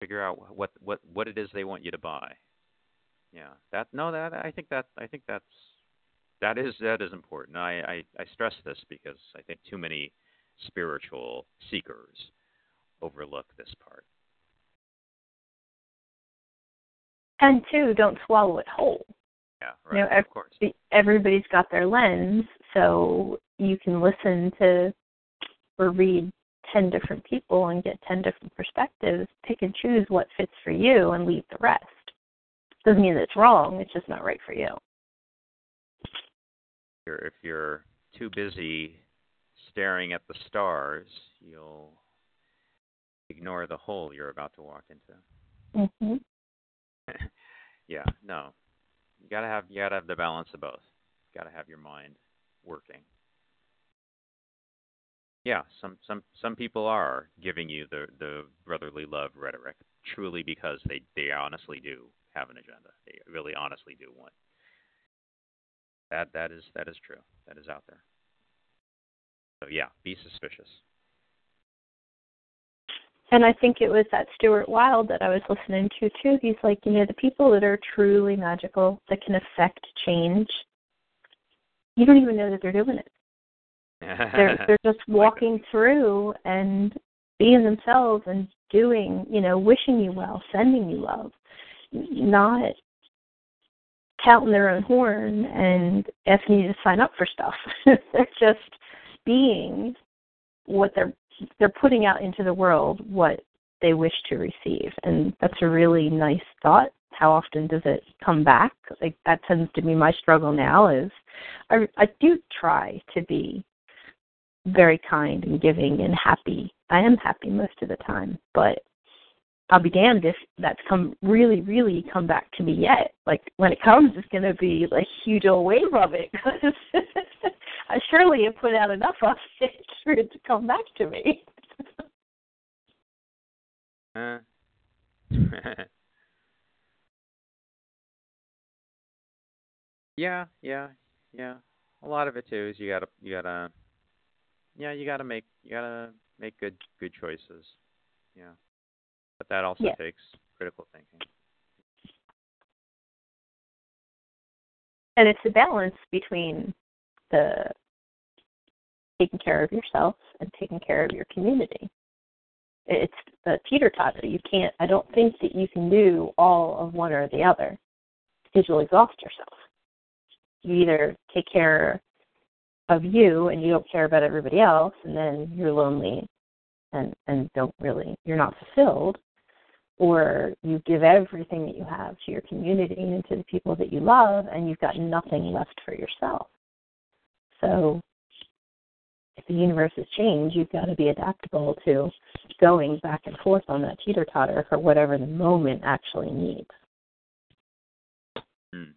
Figure out what what what it is they want you to buy. Yeah, that no that I think that I think that's that is that is important. I I, I stress this because I think too many spiritual seekers overlook this part. And two, don't swallow it whole. Yeah, You right. know, of course. Everybody's got their lens, so you can listen to or read 10 different people and get 10 different perspectives, pick and choose what fits for you and leave the rest. Doesn't mean that it's wrong, it's just not right for you. If you're too busy staring at the stars, you'll ignore the hole you're about to walk into. Mhm. yeah, no. You gotta have you gotta have the balance of both. You gotta have your mind working. Yeah, some some some people are giving you the the brotherly love rhetoric truly because they they honestly do have an agenda. They really honestly do want. That that is that is true. That is out there. So yeah, be suspicious. And I think it was that Stuart Wilde that I was listening to too. He's like, you know, the people that are truly magical, that can affect change, you don't even know that they're doing it. They're they're just walking through and being themselves and doing, you know, wishing you well, sending you love, not counting their own horn and asking you to sign up for stuff. they're just being what they're they're putting out into the world what they wish to receive. And that's a really nice thought. How often does it come back? Like that tends to be my struggle now is i i do try to be very kind and giving and happy i am happy most of the time but i'll be damned if that's come really really come back to me yet like when it comes it's going to be like huge old wave of it I surely have put out enough of it for it to come back to me. uh. yeah, yeah, yeah. A lot of it too is you gotta you gotta yeah, you gotta make you gotta make good good choices. Yeah. But that also yeah. takes critical thinking. And it's a balance between the taking care of yourself and taking care of your community. It's the teeter totter. You can't. I don't think that you can do all of one or the other, because you'll exhaust yourself. You either take care of you and you don't care about everybody else, and then you're lonely and and don't really you're not fulfilled, or you give everything that you have to your community and to the people that you love, and you've got nothing left for yourself. So if the universe has changed, you've got to be adaptable to going back and forth on that teeter totter for whatever the moment actually needs. Hmm.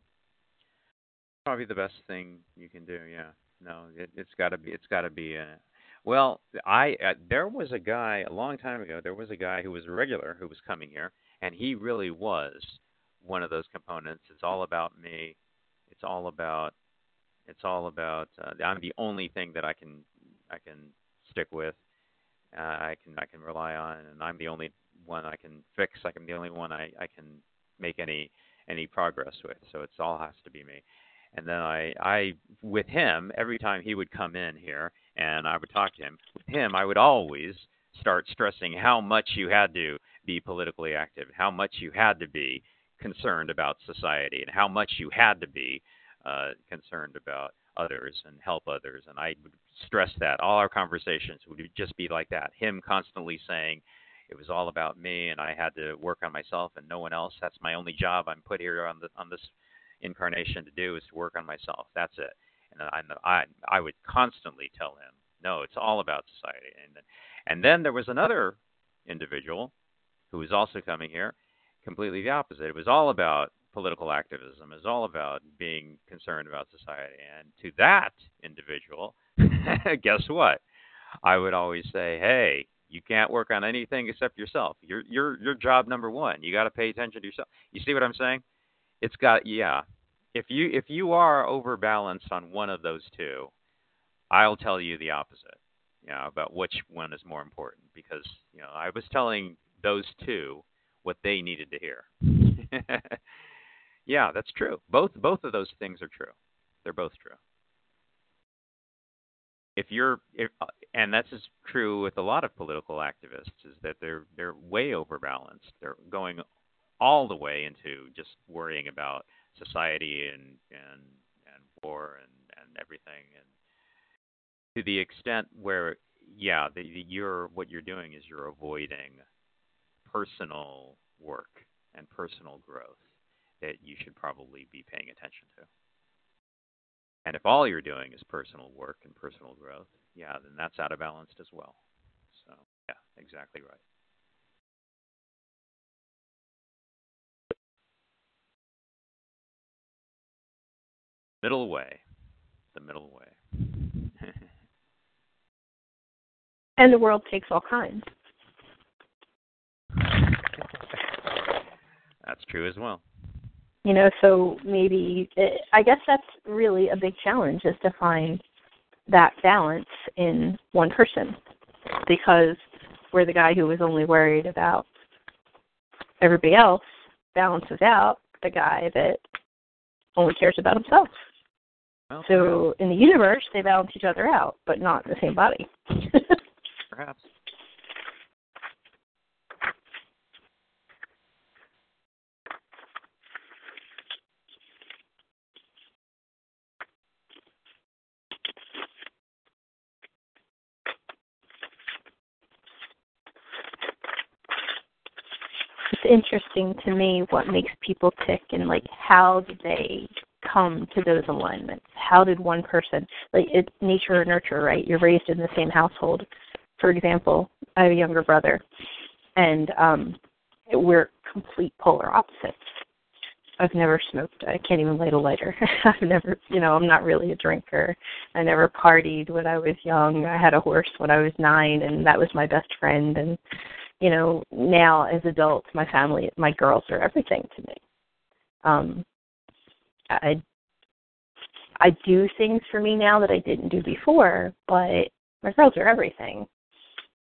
Probably the best thing you can do. Yeah. No, it, it's got to be. It's got to be. A, well, I uh, there was a guy a long time ago. There was a guy who was a regular who was coming here, and he really was one of those components. It's all about me. It's all about it's all about uh, I'm the only thing that I can I can stick with. Uh, I can I can rely on, and I'm the only one I can fix. I'm the only one I, I can make any any progress with. So it's all has to be me. And then I I with him every time he would come in here and I would talk to him. With him, I would always start stressing how much you had to be politically active, how much you had to be concerned about society, and how much you had to be uh, concerned about others and help others. And I would stress that. All our conversations would just be like that. Him constantly saying it was all about me and I had to work on myself and no one else. That's my only job I'm put here on the on this incarnation to do is to work on myself. That's it. And I I I would constantly tell him, no, it's all about society. And then, and then there was another individual who was also coming here, completely the opposite. It was all about political activism is all about being concerned about society. And to that individual, guess what? I would always say, "Hey, you can't work on anything except yourself. Your your your job number one. You got to pay attention to yourself." You see what I'm saying? It's got yeah. If you if you are overbalanced on one of those two, I'll tell you the opposite. You know, about which one is more important because you know I was telling those two what they needed to hear. Yeah, that's true. Both both of those things are true. They're both true. If you're if and that's is true with a lot of political activists is that they're they're way overbalanced. They're going all the way into just worrying about society and and and war and and everything and to the extent where yeah, the, the, you're what you're doing is you're avoiding personal work and personal growth that you should probably be paying attention to. And if all you're doing is personal work and personal growth, yeah, then that's out of balance as well. So, yeah, exactly right. Middle way. The middle way. and the world takes all kinds. That's true as well. You know, so maybe it, I guess that's really a big challenge is to find that balance in one person because we're the guy who was only worried about everybody else balances out the guy that only cares about himself. Well, so in the universe, they balance each other out, but not in the same body. perhaps. it's interesting to me what makes people tick and like how do they come to those alignments how did one person like it's nature or nurture right you're raised in the same household for example i have a younger brother and um we're complete polar opposites I've never smoked. I can't even light a lighter. I've never, you know, I'm not really a drinker. I never partied when I was young. I had a horse when I was 9 and that was my best friend and you know, now as adults, my family, my girls are everything to me. Um, I I do things for me now that I didn't do before, but my girls are everything.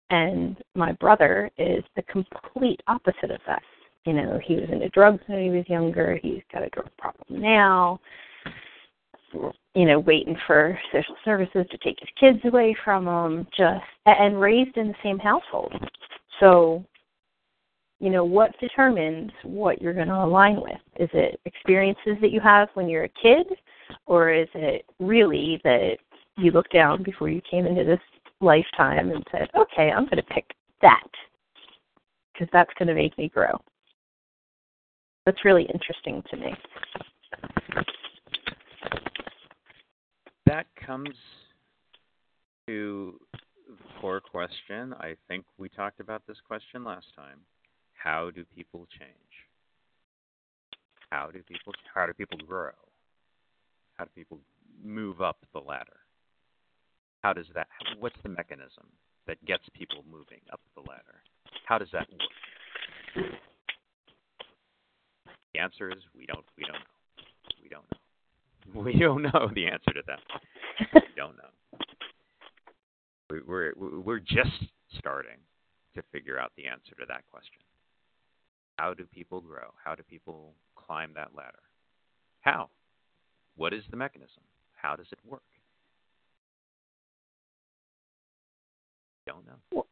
And my brother is the complete opposite of us. You know, he was into drugs when he was younger. He's got a drug problem now. You know, waiting for social services to take his kids away from him. Just and raised in the same household. So, you know, what determines what you're going to align with? Is it experiences that you have when you're a kid, or is it really that you look down before you came into this lifetime and said, okay, I'm going to pick that because that's going to make me grow? That's really interesting to me. That comes to the core question. I think we talked about this question last time. How do people change? How do people how do people grow? How do people move up the ladder? How does that what's the mechanism that gets people moving up the ladder? How does that work? The answer is we don't we don't know. We don't know. We don't know the answer to that. we don't know we're we're just starting to figure out the answer to that question. How do people grow? How do people climb that ladder? How? What is the mechanism? How does it work? Don't know.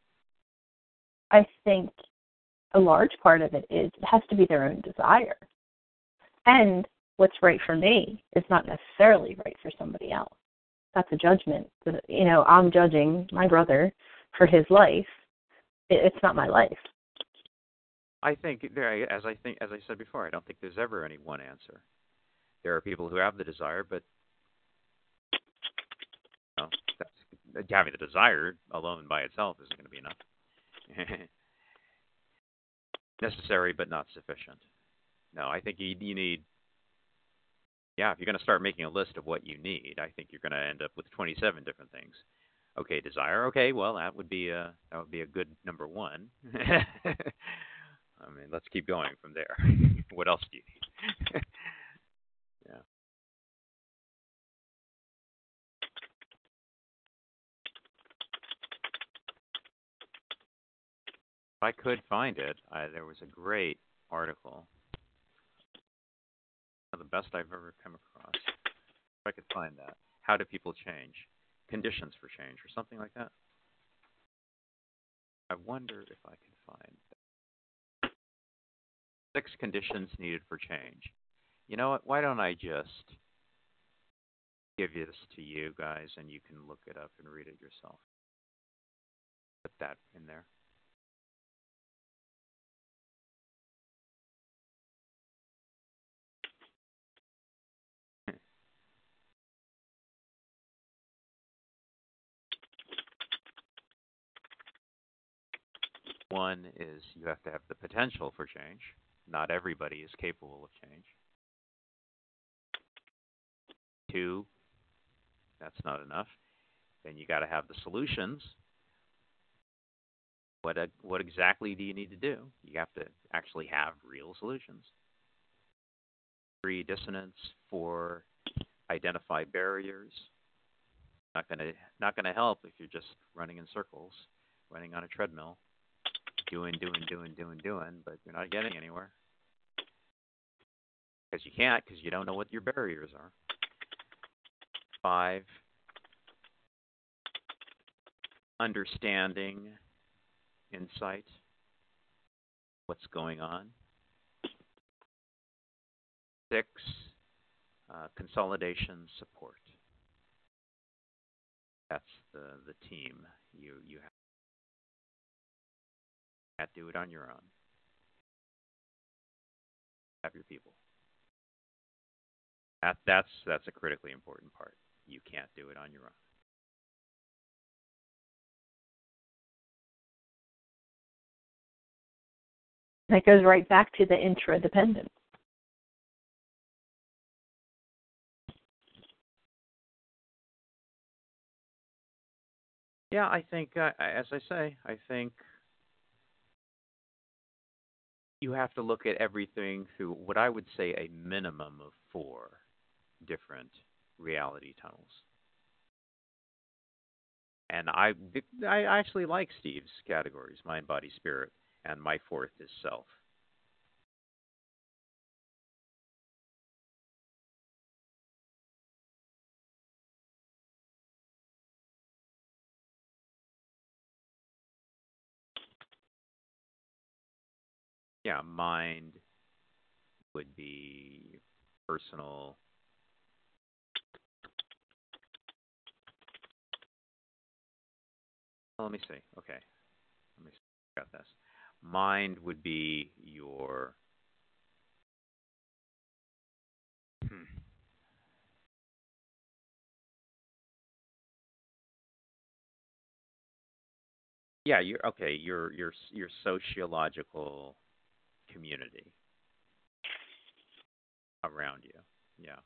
I think a large part of it is it has to be their own desire. And what's right for me is not necessarily right for somebody else that's a judgment. You know, I'm judging my brother for his life. It's not my life. I think there, as I think, as I said before, I don't think there's ever any one answer. There are people who have the desire, but you know, that's, having the desire alone by itself isn't going to be enough. Necessary, but not sufficient. No, I think you, you need yeah, if you're going to start making a list of what you need, I think you're going to end up with 27 different things. Okay, desire. Okay, well that would be a that would be a good number one. I mean, let's keep going from there. what else do you need? yeah. If I could find it, I, there was a great article of the best I've ever come across. If I could find that. How do people change? Conditions for change, or something like that. I wonder if I can find that. Six conditions needed for change. You know what? Why don't I just give this to you guys and you can look it up and read it yourself? Put that in there. One is you have to have the potential for change. Not everybody is capable of change. Two, that's not enough. Then you got to have the solutions. What what exactly do you need to do? You have to actually have real solutions. Three, dissonance. Four, identify barriers. Not gonna not gonna help if you're just running in circles, running on a treadmill doing, doing, doing, doing, doing, but you're not getting anywhere. Because you can't, because you don't know what your barriers are. Five, understanding, insight, what's going on. Six, uh, consolidation support. That's the, the team you, you have can't do it on your own. Have your people. That, that's that's a critically important part. You can't do it on your own. That goes right back to the intradependent. Yeah, I think, uh, as I say, I think you have to look at everything through what I would say a minimum of four different reality tunnels. And I, I actually like Steve's categories mind, body, spirit, and my fourth is self. Yeah, mind would be personal. Well, let me see. Okay. Let me see. Got this. Mind would be your. Hmm. Yeah, you're okay. Your your your sociological community around you. Yeah.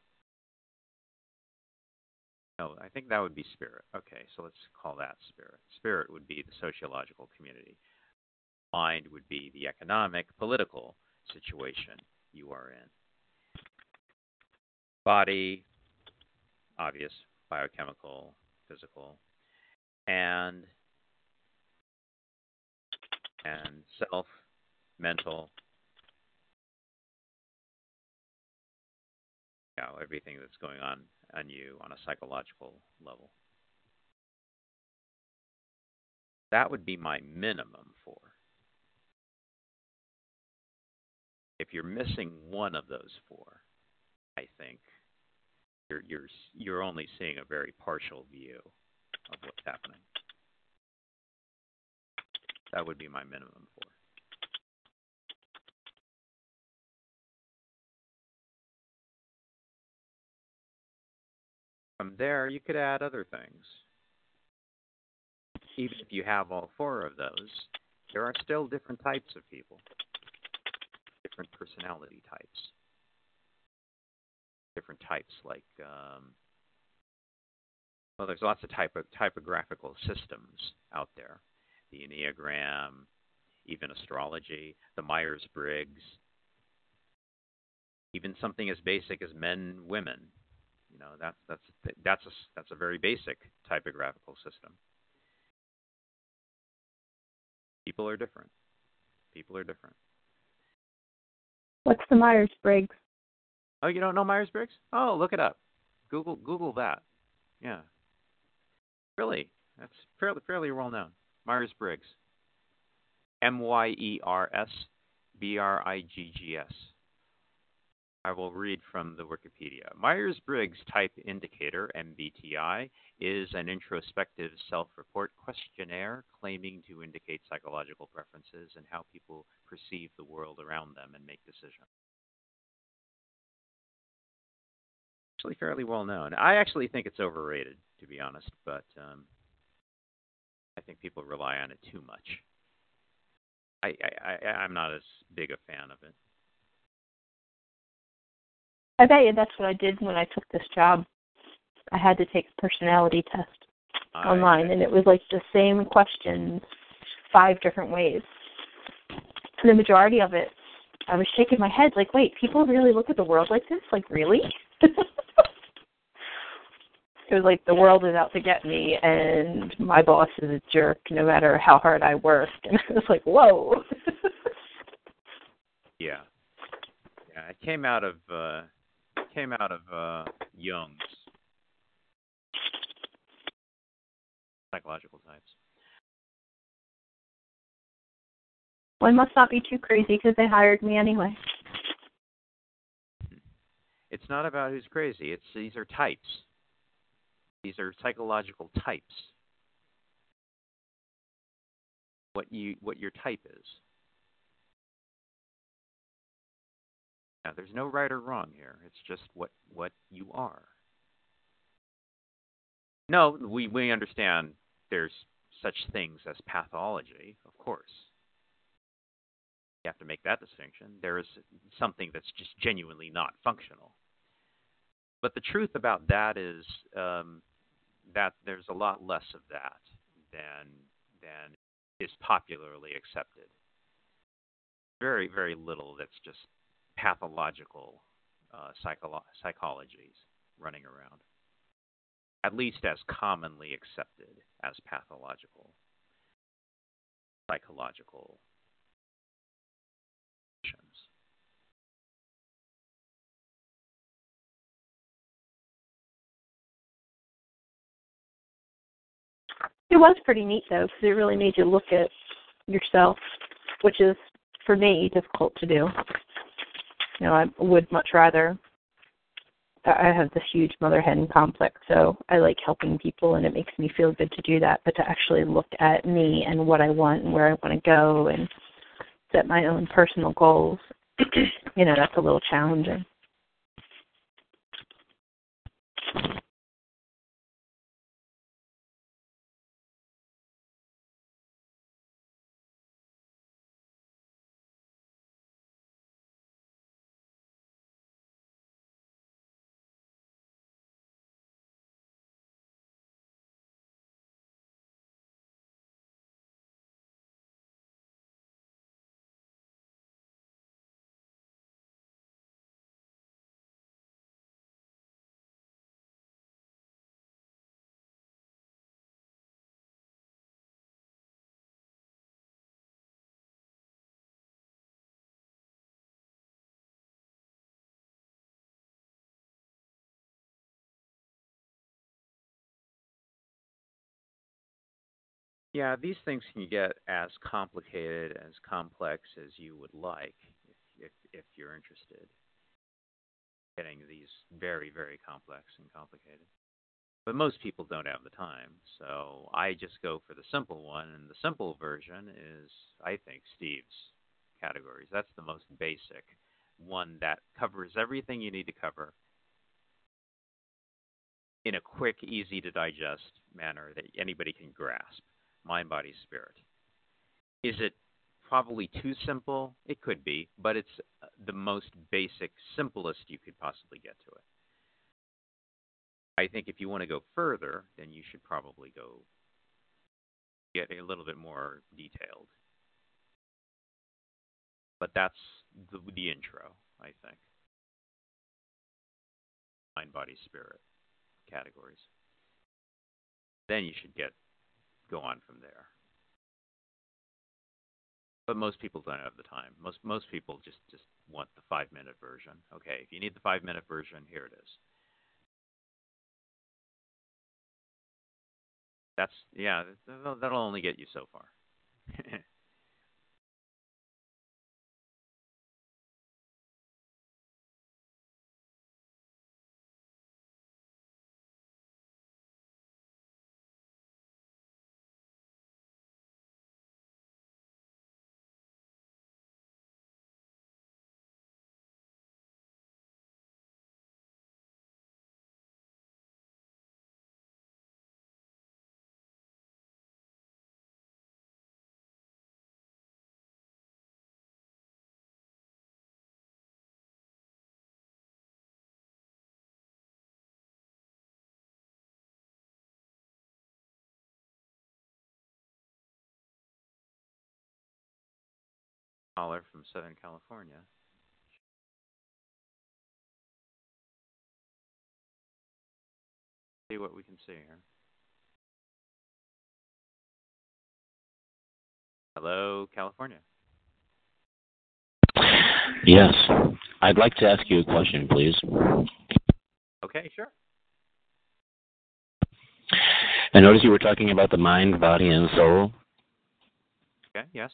No, I think that would be spirit. Okay, so let's call that spirit. Spirit would be the sociological community. Mind would be the economic, political situation you are in. Body, obvious, biochemical, physical, and and self, mental, know, everything that's going on on you on a psychological level. That would be my minimum for. If you're missing one of those four, I think you're you're you're only seeing a very partial view of what's happening. That would be my minimum for. From there, you could add other things. Even if you have all four of those, there are still different types of people, different personality types, different types like, um, well, there's lots of type of typographical systems out there. The Enneagram, even astrology, the Myers Briggs, even something as basic as men, women, know, that's that's that's a that's a very basic typographical system. People are different. People are different. What's the Myers Briggs? Oh, you don't know Myers Briggs? Oh, look it up. Google Google that. Yeah. Really, that's fairly fairly well known. Myers Briggs. M Y E R S B R I G G S. I will read from the Wikipedia. Myers Briggs Type Indicator, MBTI, is an introspective self report questionnaire claiming to indicate psychological preferences and how people perceive the world around them and make decisions. Actually, fairly well known. I actually think it's overrated, to be honest, but um, I think people rely on it too much. I, I, I, I'm not as big a fan of it. I bet you that's what I did when I took this job. I had to take a personality test I- online, and it was like the same questions, five different ways. And the majority of it, I was shaking my head, like, wait, people really look at the world like this? Like, really? it was like the world is out to get me, and my boss is a jerk, no matter how hard I work. And I was like, whoa. Yeah. Yeah, I came out of uh came out of uh Jung's psychological types. I must not be too crazy because they hired me anyway. It's not about who's crazy. It's these are types. These are psychological types. What you what your type is. Now, there's no right or wrong here. It's just what what you are. No, we we understand there's such things as pathology, of course. You have to make that distinction. There is something that's just genuinely not functional. But the truth about that is um, that there's a lot less of that than than is popularly accepted. Very, very little that's just pathological uh, psycholo- psychologies running around, at least as commonly accepted as pathological psychological conditions. It was pretty neat though, because it really made you look at yourself, which is for me difficult to do. You know, I would much rather. I have this huge mother hen complex, so I like helping people, and it makes me feel good to do that. But to actually look at me and what I want and where I want to go, and set my own personal goals, you know, that's a little challenging. Yeah, these things can get as complicated, as complex as you would like, if if, if you're interested. Getting these very, very complex and complicated. But most people don't have the time, so I just go for the simple one, and the simple version is, I think, Steve's categories. That's the most basic one that covers everything you need to cover in a quick, easy to digest manner that anybody can grasp mind, body, spirit. Is it probably too simple? It could be, but it's uh, the most basic, simplest you could possibly get to it. I think if you want to go further, then you should probably go get a little bit more detailed. But that's the, the intro, I think. Mind, body, spirit categories. Then you should get go on from there. But most people don't have the time. Most most people just just want the five minute version. Okay, if you need the five minute version, here it is. That's yeah. That'll, that'll only get you so far. caller from Southern California. See what we can see here. Hello, California. Yes. I'd like to ask you a question, please. Okay, sure. I noticed you were talking about the mind, body, and soul, Okay, yes.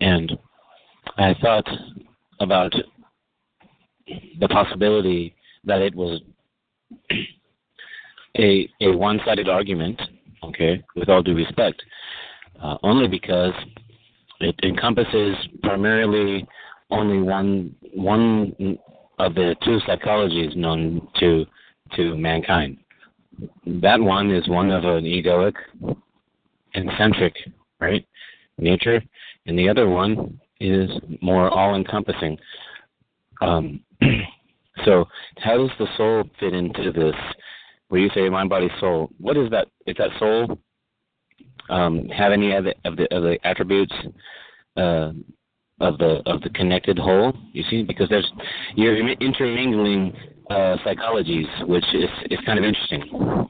and I thought about the possibility that it was a a one-sided argument. Okay, with all due respect, uh, only because it encompasses primarily only one one of the two psychologies known to to mankind. That one is one of an egoic and centric, right, nature, and the other one is more all-encompassing. Um, so, how does the soul fit into this? Where you say mind, body, soul, what is that? Is that soul um, have any of the of the, of the attributes uh, of the of the connected whole? You see, because there's you're intermingling uh, psychologies, which is is kind of interesting.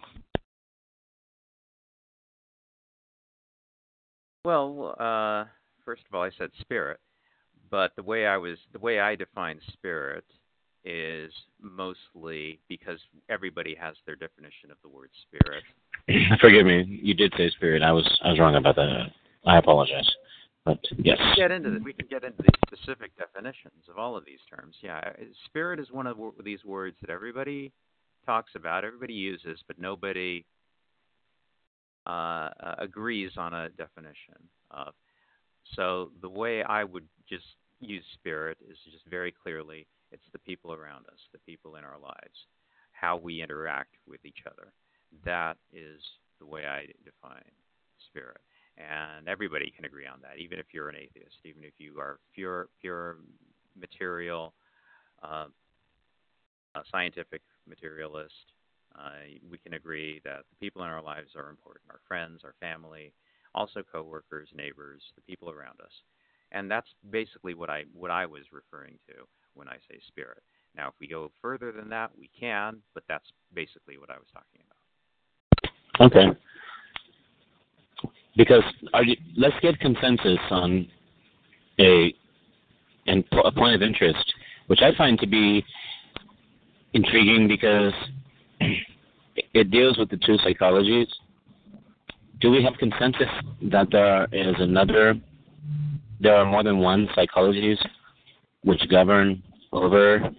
Well, uh, first of all, I said spirit, but the way I was the way I define spirit is mostly because everybody has their definition of the word spirit. Forgive me, you did say spirit. I was I was wrong about that. I apologize. But yes, We can get into the, we can get into the specific definitions of all of these terms. Yeah, spirit is one of these words that everybody talks about, everybody uses, but nobody uh, uh, agrees on a definition of. So the way I would just use spirit is just very clearly it's the people around us, the people in our lives, how we interact with each other. That is the way I define spirit and everybody can agree on that, even if you're an atheist, even if you are pure, pure material, uh, scientific materialist. Uh, we can agree that the people in our lives are important: our friends, our family, also coworkers, neighbors, the people around us. And that's basically what I what I was referring to when I say spirit. Now, if we go further than that, we can, but that's basically what I was talking about. okay. Because you, let's get consensus on a and a point of interest, which I find to be intriguing because it deals with the two psychologies. Do we have consensus that there is another, there are more than one psychologies which govern over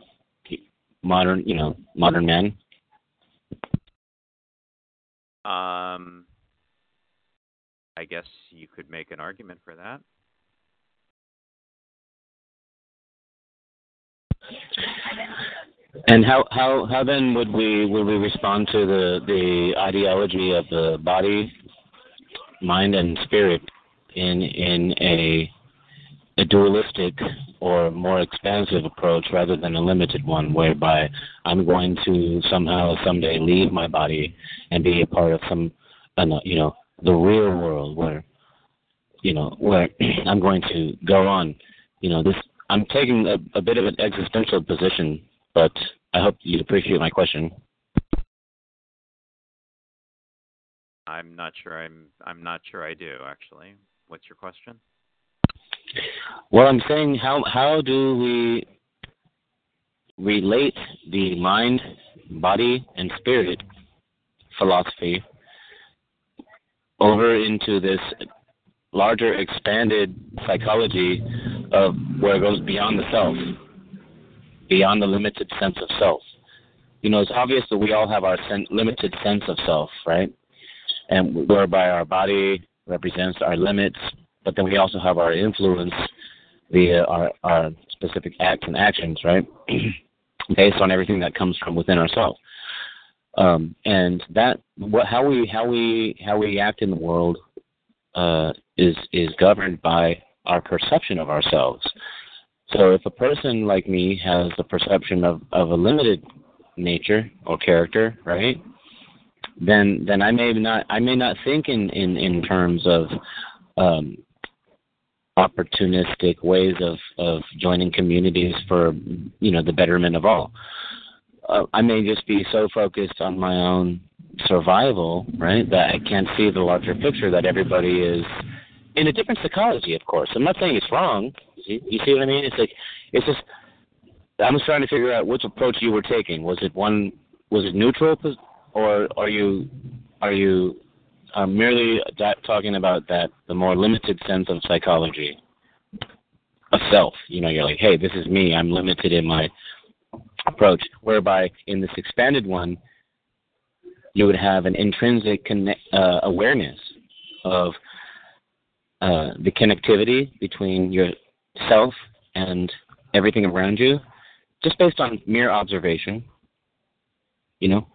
modern, you know, modern men? Um, I guess you could make an argument for that. And how, how, how then would we would we respond to the, the ideology of the body, mind, and spirit in in a a dualistic or more expansive approach rather than a limited one, whereby I'm going to somehow someday leave my body and be a part of some, you know, the real world where, you know, where I'm going to go on. You know, this I'm taking a, a bit of an existential position, but I hope you appreciate my question. I'm not sure. I'm I'm not sure I do actually. What's your question? Well, I'm saying how how do we relate the mind, body, and spirit philosophy over into this larger expanded psychology of where it goes beyond the self, beyond the limited sense of self. You know, it's obvious that we all have our sen- limited sense of self, right? And whereby our body represents our limits, but then we also have our influence via our, our specific acts and actions, right? Based on everything that comes from within ourselves. Um, and that what how we how we how we act in the world uh, is is governed by our perception of ourselves. So if a person like me has the perception of, of a limited nature or character, right? Then then I may not I may not think in, in, in terms of um, opportunistic ways of of joining communities for you know the betterment of all. Uh, I may just be so focused on my own survival, right, that I can't see the larger picture that everybody is in a different psychology. Of course, I'm not saying it's wrong. You see, what I mean? It's like it's just I'm just trying to figure out which approach you were taking. Was it one? Was it neutral, or are you are you uh, merely that, talking about that the more limited sense of psychology of self? You know, you're like, hey, this is me. I'm limited in my approach. Whereby in this expanded one, you would have an intrinsic connect, uh, awareness of uh, the connectivity between yourself and everything around you just based on mere observation, you know.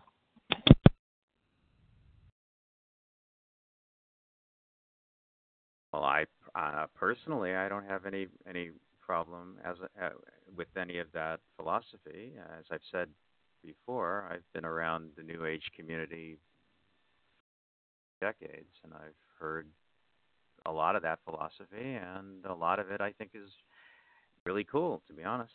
Well, I uh, personally, I don't have any any problem as uh, with any of that philosophy. As I've said before, I've been around the New Age community decades, and I've heard a lot of that philosophy, and a lot of it I think is really cool, to be honest.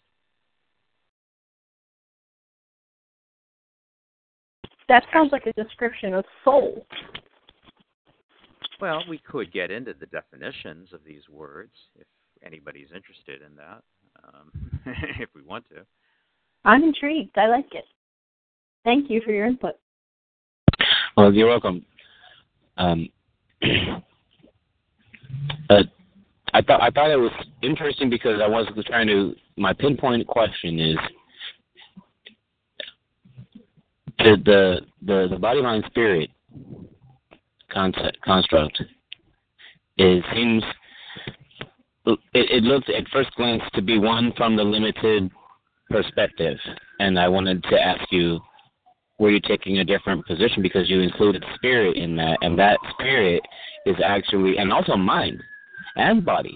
That sounds like a description of soul. Well, we could get into the definitions of these words if anybody's interested in that, um, if we want to. I'm intrigued. I like it. Thank you for your input. Well, you're welcome. Um, uh, I thought I thought it was interesting because I was trying to. My pinpoint question is the the the, the body mind spirit concept construct it seems it, it looks at first glance to be one from the limited perspective. And i wanted to ask you were you taking a different position? Because you included spirit in that. And that spirit is actually and also mind and body.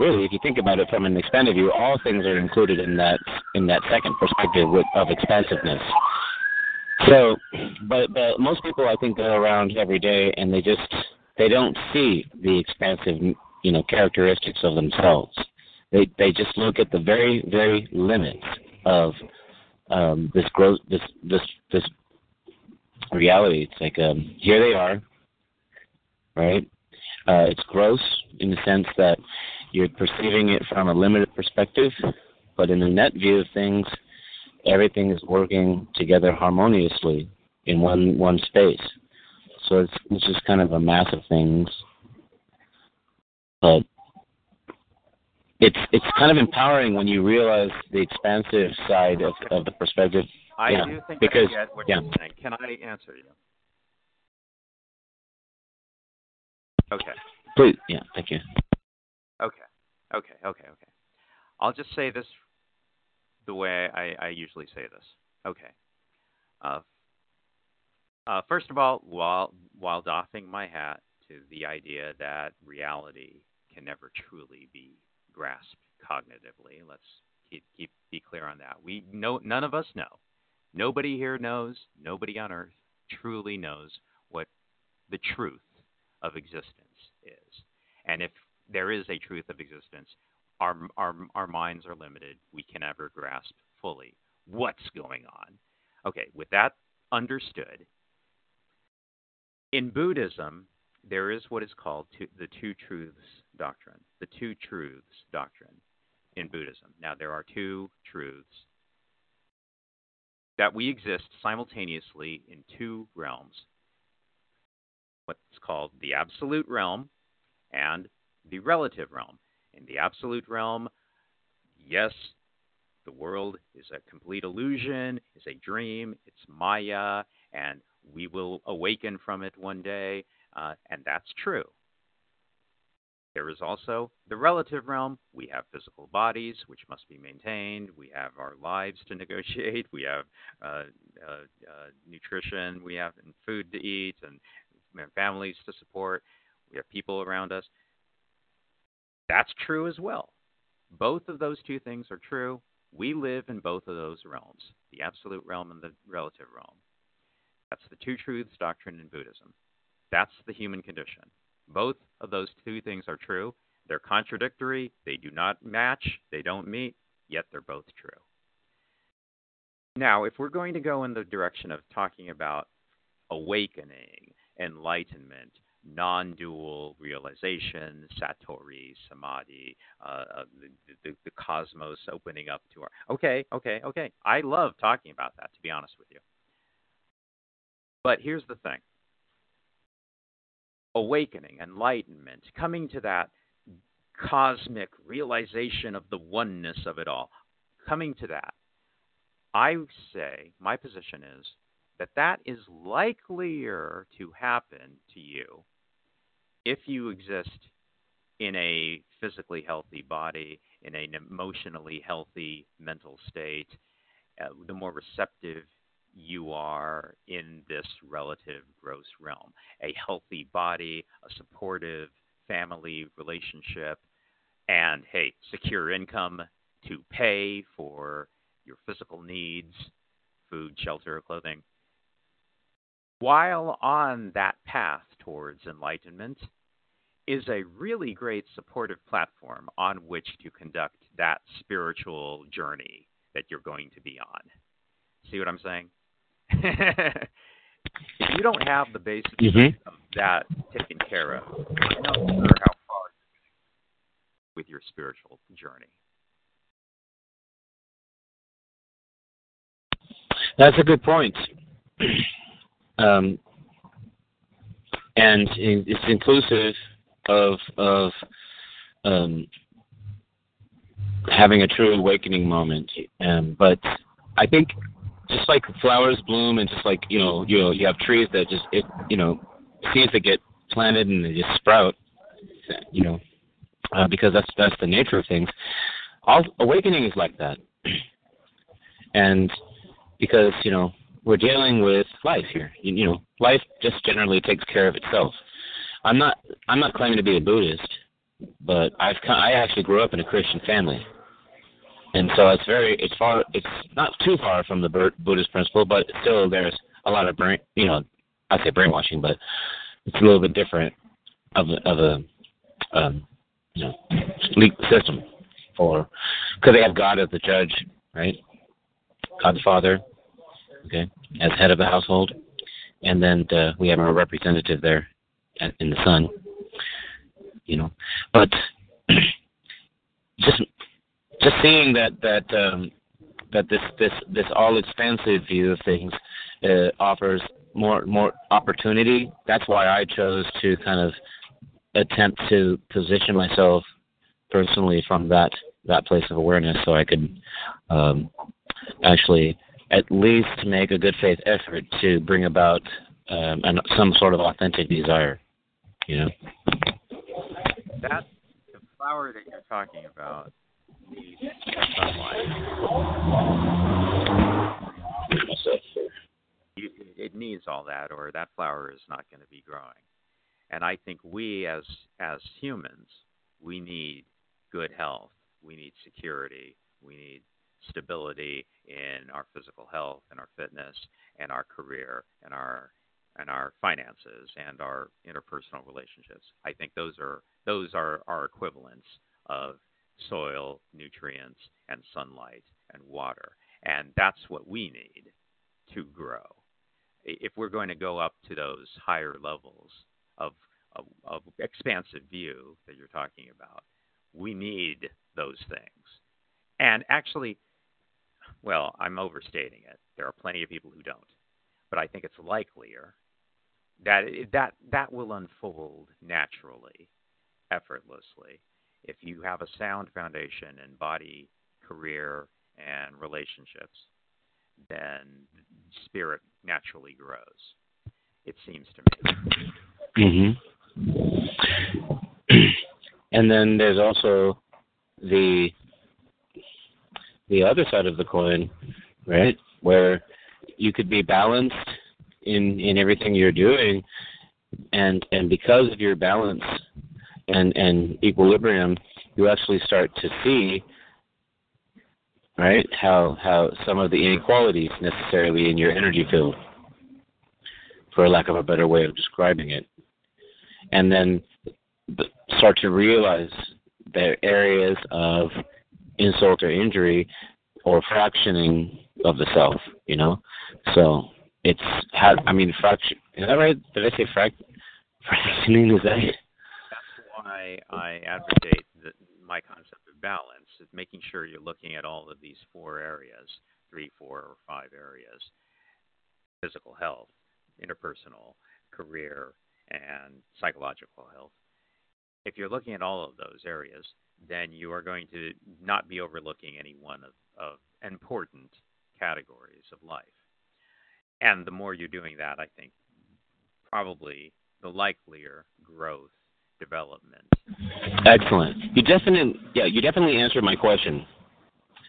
Really if you think about it from an expanded view all things are included in that in that second perspective of expansiveness so, but but most people I think go around every day and they just they don't see the expansive you know characteristics of themselves. They they just look at the very very limits of um, this growth this this this reality. It's like um, here they are, right? Uh, it's gross in the sense that you're perceiving it from a limited perspective, but in the net view of things, everything is working together harmoniously in one one space. So it's it's just kind of a mass of things, but it's it's kind of empowering when you realize the expansive side of, of the perspective. I yeah, do think because, I get what yeah. you're saying. Can I answer you? Okay. Please, yeah, thank you. Okay. Okay. Okay. Okay. I'll just say this the way I, I usually say this. Okay. Uh, uh, first of all, while while doffing my hat to the idea that reality can never truly be grasped cognitively, let's keep, keep be clear on that. We know none of us know. Nobody here knows. Nobody on Earth truly knows what the truth of existence is. And if there is a truth of existence, our, our, our minds are limited. We can never grasp fully what's going on. Okay, with that understood, in Buddhism, there is what is called two, the two truths doctrine. The two truths doctrine in Buddhism. Now, there are two truths that we exist simultaneously in two realms what's called the absolute realm and the relative realm. In the absolute realm, yes, the world is a complete illusion, is a dream, it's Maya, and we will awaken from it one day, uh, and that's true. There is also the relative realm. We have physical bodies, which must be maintained. We have our lives to negotiate. We have uh, uh, uh nutrition. We have food to eat, and families to support. We have people around us. That's true as well. Both of those two things are true. We live in both of those realms the absolute realm and the relative realm. That's the two truths doctrine in Buddhism. That's the human condition. Both of those two things are true. They're contradictory, they do not match, they don't meet, yet they're both true. Now, if we're going to go in the direction of talking about awakening, enlightenment, non dual realization, satori, samadhi, uh, uh, the, the, the cosmos opening up to our. Okay, okay, okay. I love talking about that, to be honest with you. But here's the thing awakening, enlightenment, coming to that cosmic realization of the oneness of it all, coming to that, I say, my position is that that is likelier to happen to you if you exist in a physically healthy body, in an emotionally healthy mental state, uh, the more receptive you are in this relative gross realm. A healthy body, a supportive family relationship, and hey, secure income to pay for your physical needs, food, shelter, clothing. While on that path towards enlightenment is a really great supportive platform on which to conduct that spiritual journey that you're going to be on. See what I'm saying? if you don't have the basics Mhm. of that taken care of, I'm not sure how far you're going with your spiritual journey. That's a good point. Um, and it's inclusive of of um, having a true awakening moment. Um, but I think just like flowers bloom, and just like you know, you know, you have trees that just it, you know, seeds that get planted and they just sprout. You know, uh, because that's that's the nature of things. All awakening is like that, and because you know we're dealing with life here. You, you know, life just generally takes care of itself. I'm not I'm not claiming to be a Buddhist, but I've I actually grew up in a Christian family, and so it's very it's far it's not too far from the Buddhist principle, but still there's a lot of brain you know I say brainwashing, but it's a little bit different of a, of a um, you know legal system for because they have God as the judge, right? God the Father, okay, as head of the household, and then uh, we have a representative there in the son, you know. But just just seeing that that um, that this this this all expansive view of things uh, offers more more opportunity. That's why I chose to kind of attempt to position myself personally from that that place of awareness, so I could um, actually at least make a good faith effort to bring about um, an, some sort of authentic desire. You know. That the flower that you're talking about. It needs all that, or that flower is not going to be growing. And I think we, as as humans, we need good health. We need security. We need stability in our physical health and our fitness and our career and our and our finances and our interpersonal relationships. I think those are those are our equivalents of soil, nutrients, and sunlight and water. And that's what we need to grow. If we're going to go up to those higher levels of, of, of expansive view that you're talking about, we need those things. And actually, well, I'm overstating it. There are plenty of people who don't, but I think it's likelier that it, that that will unfold naturally, effortlessly, if you have a sound foundation in body, career, and relationships. Then spirit naturally grows. It seems to me. hmm and then there's also the the other side of the coin, right? Where you could be balanced in in everything you're doing, and and because of your balance and and equilibrium, you actually start to see right how how some of the inequalities necessarily in your energy field, for lack of a better way of describing it, and then start to realize their areas of insult or injury or fractioning of the self, you know? So it's how I mean fraction is that right? Did I say frac fractioning is that That's why I advocate the, my concept of balance, is making sure you're looking at all of these four areas, three, four, or five areas. Physical health, interpersonal, career, and psychological health. If you're looking at all of those areas, then you are going to not be overlooking any one of, of important categories of life. And the more you're doing that, I think probably the likelier growth development. Excellent. You definitely, yeah, you definitely answered my question,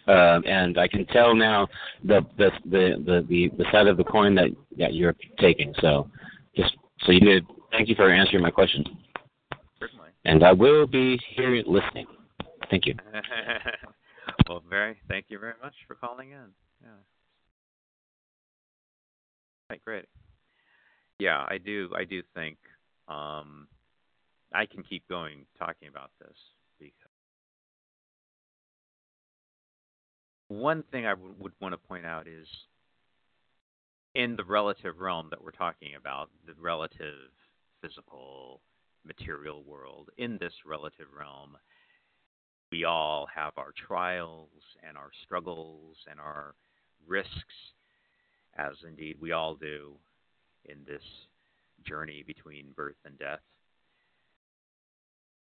uh, and I can tell now the the the the the side of the coin that that you're taking. So, just so you did. Thank you for answering my question. Certainly. And I will be here listening. Thank you. well, very. Thank you very much for calling in. Yeah. Right, great. Yeah, I do. I do think um, I can keep going talking about this because one thing I w- would want to point out is in the relative realm that we're talking about, the relative physical material world, in this relative realm, we all have our trials and our struggles and our risks, as indeed we all do in this journey between birth and death.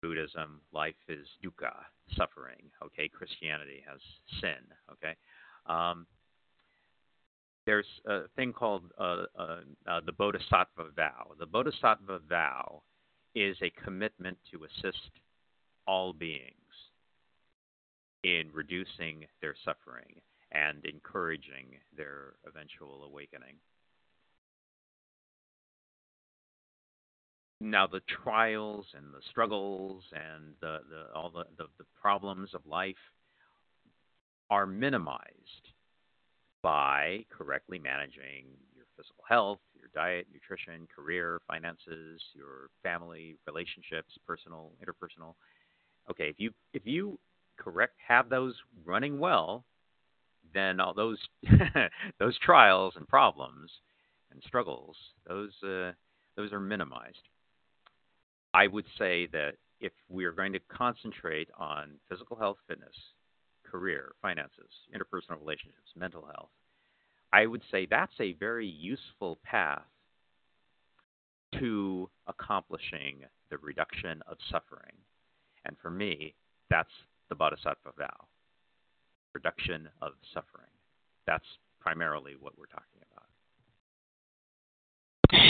Buddhism, life is dukkha, suffering. Okay, Christianity has sin. Okay, um, there's a thing called uh, uh, uh, the Bodhisattva vow. The Bodhisattva vow is a commitment to assist all beings in reducing their suffering and encouraging their eventual awakening. now the trials and the struggles and the, the all the, the, the problems of life are minimized by correctly managing your physical health, your diet, nutrition, career, finances, your family, relationships, personal, interpersonal. Okay, if you if you correct have those running well, then all those those trials and problems and struggles, those uh, those are minimized. I would say that if we are going to concentrate on physical health, fitness, career, finances, interpersonal relationships, mental health, I would say that's a very useful path to accomplishing the reduction of suffering. And for me, that's the Bodhisattva vow reduction of suffering. That's primarily what we're talking about.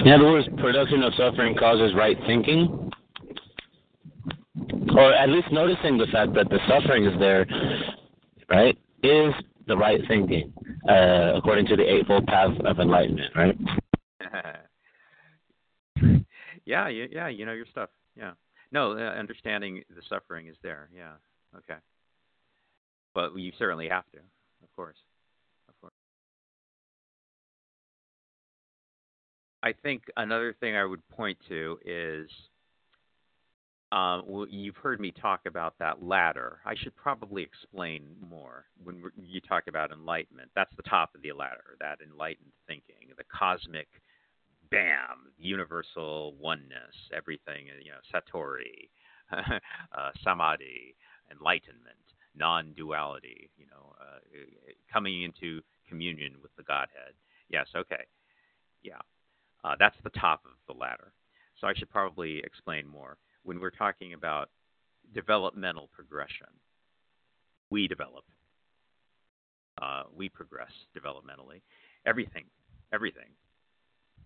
In other words, production of suffering causes right thinking, or at least noticing the fact that the suffering is there, right, is the right thinking, uh, according to the Eightfold Path of Enlightenment, right? yeah, yeah, you know your stuff. Yeah. No, uh, understanding the suffering is there. Yeah. Okay. But you certainly have to, of course. Of course. I think another thing I would point to is um, you've heard me talk about that ladder. I should probably explain more when you talk about enlightenment. That's the top of the ladder, that enlightened thinking, the cosmic bam, universal oneness, everything, you know, satori, uh, samadhi, enlightenment, non-duality, you know, uh, coming into communion with the Godhead. Yes, okay. Yeah. Uh, that's the top of the ladder. So I should probably explain more. When we're talking about developmental progression, we develop, uh, we progress developmentally. Everything, everything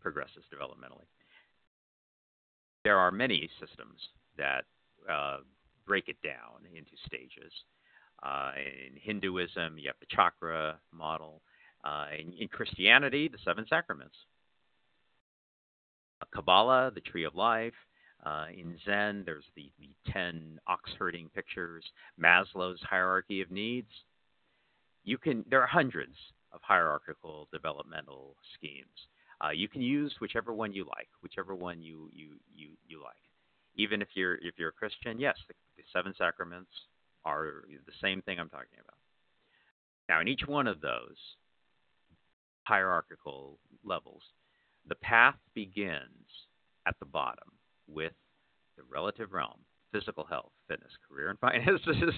progresses developmentally. There are many systems that uh, break it down into stages. Uh, in Hinduism, you have the chakra model. Uh, in, in, Christianity, the seven sacraments. Kabbalah, the tree of life. Uh, in Zen, there's the, the 10 ox herding pictures, Maslow's hierarchy of needs. You can, there are hundreds of hierarchical developmental schemes. Uh, you can use whichever one you like, whichever one you, you, you, you like. Even if you're if you're a Christian, yes, the, the seven sacraments are the same thing I'm talking about. Now, in each one of those hierarchical levels, the path begins at the bottom with the relative realm, physical health, fitness, career and finances,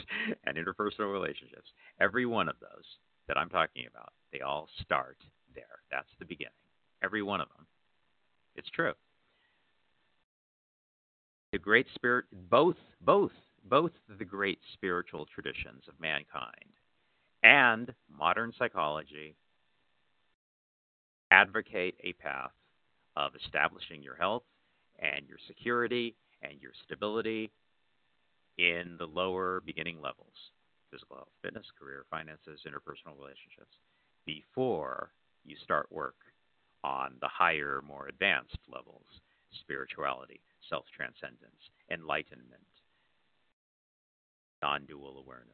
and interpersonal relationships. Every one of those that I'm talking about, they all start there. That's the beginning. Every one of them. It's true. The great spirit both both both the great spiritual traditions of mankind and modern psychology advocate a path of establishing your health and your security and your stability in the lower beginning levels physical health, fitness, career, finances, interpersonal relationships before you start work on the higher, more advanced levels spirituality, self transcendence, enlightenment, non dual awareness.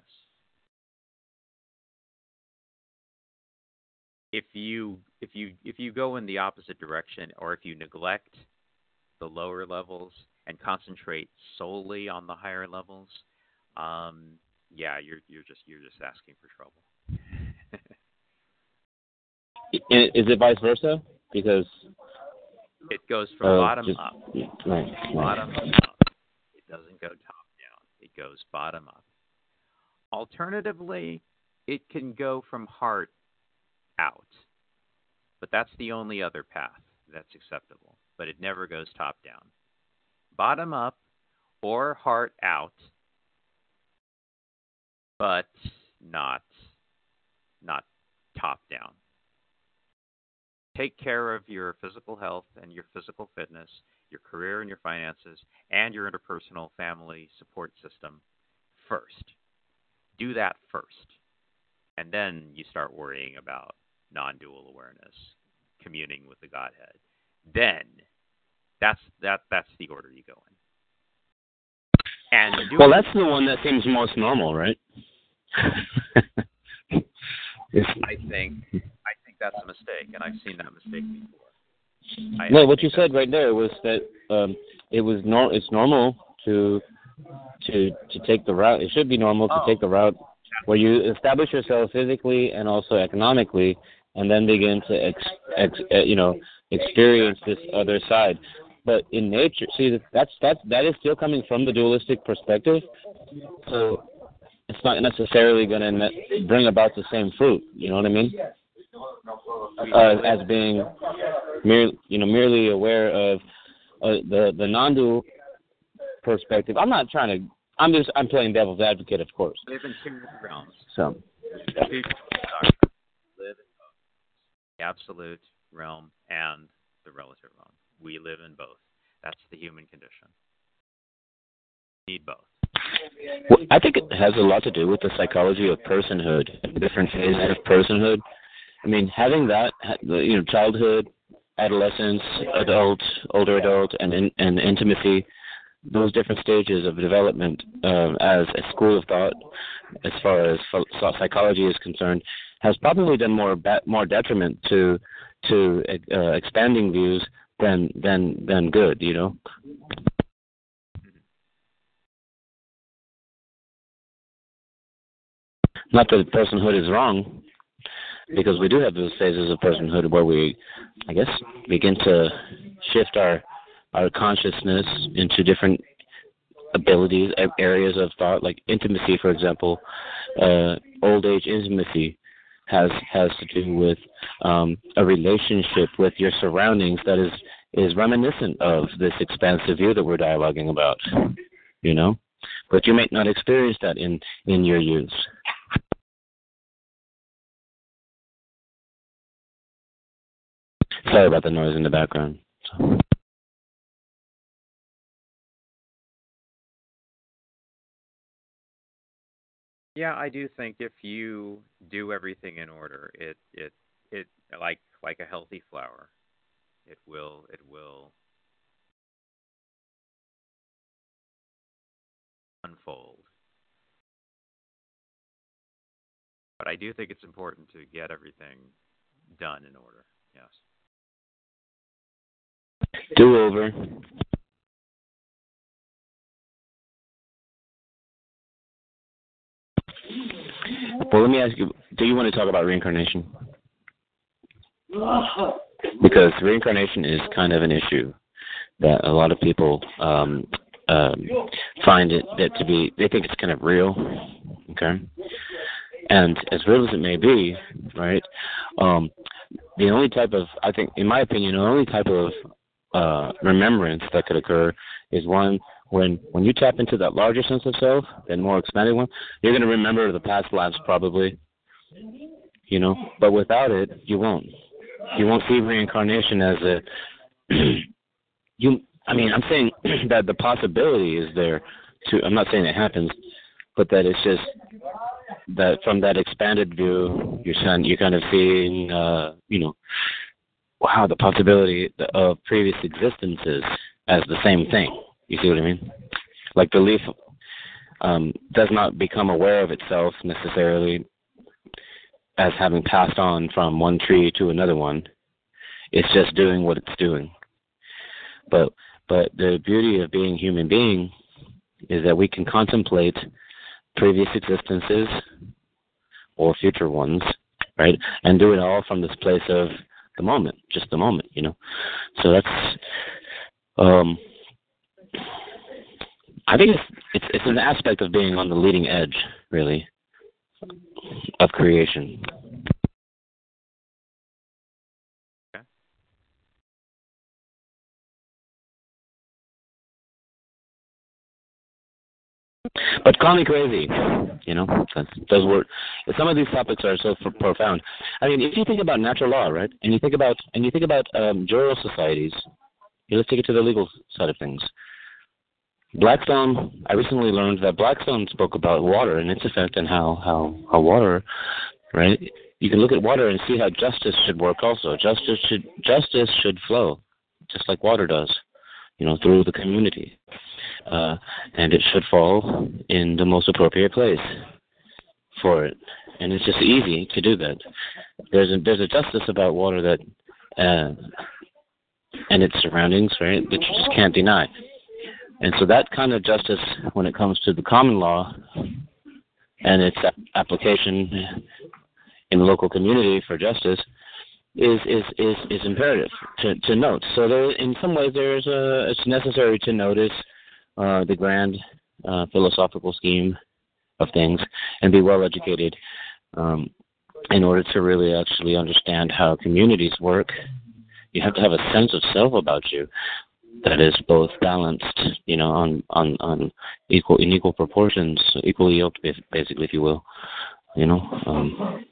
If you if you if you go in the opposite direction or if you neglect the lower levels and concentrate solely on the higher levels, um, yeah, you're you're just you're just asking for trouble. Is it vice versa? Because it goes from uh, bottom just, up. Right, Bottom right. up. It doesn't go top down. It goes bottom up. Alternatively, it can go from heart out. But that's the only other path that's acceptable. But it never goes top down. Bottom up or heart out, but not not top down. Take care of your physical health and your physical fitness, your career and your finances, and your interpersonal family support system first. Do that first. And then you start worrying about non dual awareness, communing with the Godhead. Then that's that that's the order you go in. And Well, that's the one that seems most normal, right? I think I think that's a mistake, and I've seen that mistake before. I, no, I what you said right there was that um, it was nor- it's normal to to to take the route. It should be normal to Oh. take the route where you establish yourself physically and also economically, and then begin to ex, ex uh, you know experience this other side. But in nature, see that's that's that is still coming from the dualistic perspective. So it's not necessarily going to bring about the same fruit. You know what I mean? Uh, as being mere, you know, merely aware of uh, the the non-dual perspective. I'm not trying to. I'm just. I'm playing devil's advocate, of course. live in two realms. So live in the absolute realm and the relative realm. We live in both. That's the human condition. Need both. well, I think it has a lot to do with the psychology of personhood, different phases of personhood. I mean, having that, you know, childhood, adolescence, adult, older adult, and in, and intimacy, those different stages of development um, as a school of thought, as far as psychology is concerned, has probably done more ba- more detriment to to uh, expanding views than than than good. You know. Not that personhood is wrong, because we do have those phases of personhood where we, I guess, begin to shift our our consciousness into different abilities, areas of thought, like intimacy, for example. Uh, old age intimacy has has to do with um, a relationship with your surroundings that is is reminiscent of this expansive view that we're dialoguing about. You know, but you may not experience that in in your youth. Sorry about the noise in the background. Yeah, I do think if you do everything in order, it it it like like a healthy flower, it will it will unfold. But I do think it's important to get everything done in order. Yes. Do-over Well, let me ask you: Do you want to talk about reincarnation? Because reincarnation is kind of an issue that a lot of people um, um, find it that to be. They think it's kind of real, okay. And as real as it may be, right? Um, the only type of, I think, in my opinion, the only type of uh, remembrance that could occur is one when when you tap into that larger sense of self, that more expanded one, you're going to remember the past lives probably, you know. But without it, you won't. You won't see reincarnation as a you. I mean, I'm saying that the possibility is there. To I'm not saying it happens, but that it's just that from that expanded view, you're kind you're kind of seeing, uh, you know, wow, the possibility of previous existences as the same thing. You see what I mean? Like belief um, does not become aware of itself necessarily as having passed on from one tree to another one. It's just doing what it's doing. But but the beauty of being human being is that we can contemplate previous existences or future ones, right? And do it all from this place of the moment, just the moment, you know. So that's um I think it's it's it's an aspect of being on the leading edge, really, of creation. But call me crazy, you know. That's, those words. Some of these topics are so profound. I mean, if you think about natural law, right, and you think about and you think about um, jural societies, you let's take it to the legal side of things. Blackstone. I recently learned that Blackstone spoke about water and its effect and how how how water, right? You can look at water and see how justice should work. Also, justice should justice should flow, just like water does, you know, through the community uh, and it should fall in the most appropriate place for it. And it's just easy to do that. There's a there's a justice about water that uh, and its surroundings, right, that you just can't deny. And so that kind of justice, when it comes to the common law and its application in the local community for justice, is is is, is imperative to, to note. So there, in some ways, there's a it's necessary to notice uh, the grand uh, philosophical scheme of things and be well educated um, in order to really actually understand how communities work. You have to have a sense of self about you that is both balanced, you know, on on on equal in equal proportions, equally yoked, basically, if you will, you know, um,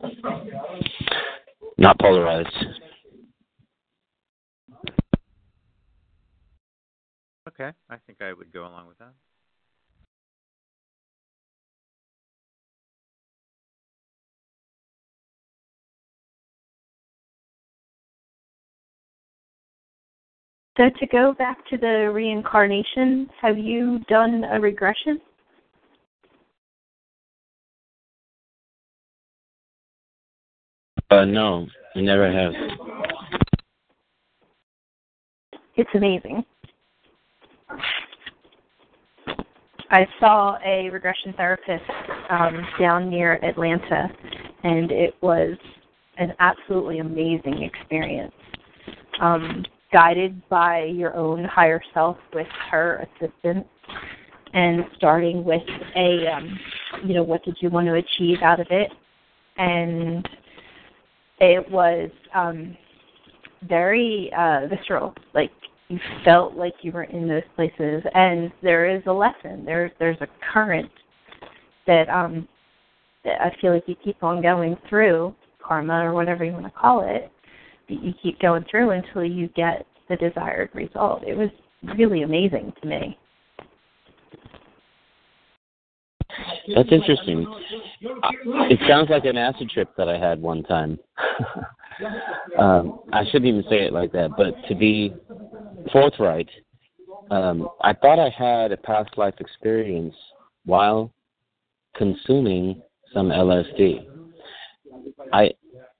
not polarized. Okay, I think I would go along with that. So to go back to the reincarnation, have you done a regression? Uh, no, I never have. It's amazing. I saw a regression therapist um, down near Atlanta, and it was an absolutely amazing experience. Um, guided by your own higher self with her assistance, and starting with a, um, you know, what did you want to achieve out of it, and it was um, very uh, visceral, like you felt like you were in those places. And there is a lesson. There's there's a current that um that i feel like you keep on going through karma or whatever you want to call it that you keep going through until you get the desired result. It was really amazing to me. That's interesting. It sounds like an acid trip that i had one time. Um i shouldn't even say it like that but to be forthright, um, I thought I had a past life experience while consuming some LSD. I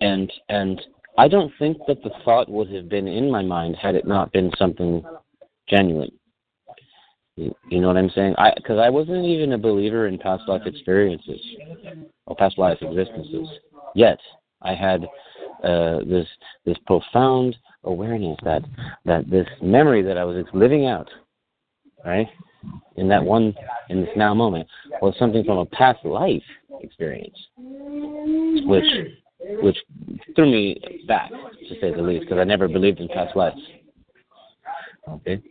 and and I don't think that the thought would have been in my mind had it not been something genuine. You, know what I'm saying? I because I wasn't even a believer in past life experiences or past life existences. Yet I had uh, this this profound awareness that that this memory that I was living out, right, in that one in this now moment was something from a past life experience, which which threw me back to say the least because I never believed in past lives. Okay.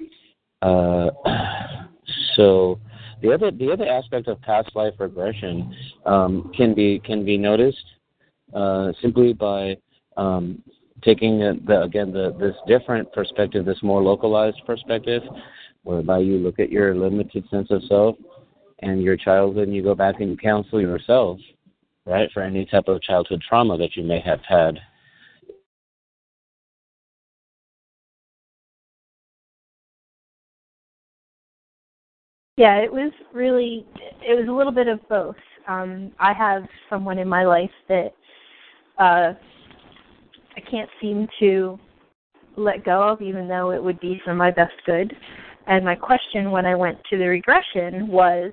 Uh, so the other the other aspect of past life regression um, can be can be noticed uh, simply by um, taking the, again the, this different perspective, this more localized perspective, whereby you look at your limited sense of self and your childhood, and you go back and you counsel yourself, right, for any type of childhood trauma that you may have had Yeah, it was really it was a little bit of both. Um, I have someone in my life that uh, I can't seem to let go of, even though it would be for my best good. And my question when I went to the regression was,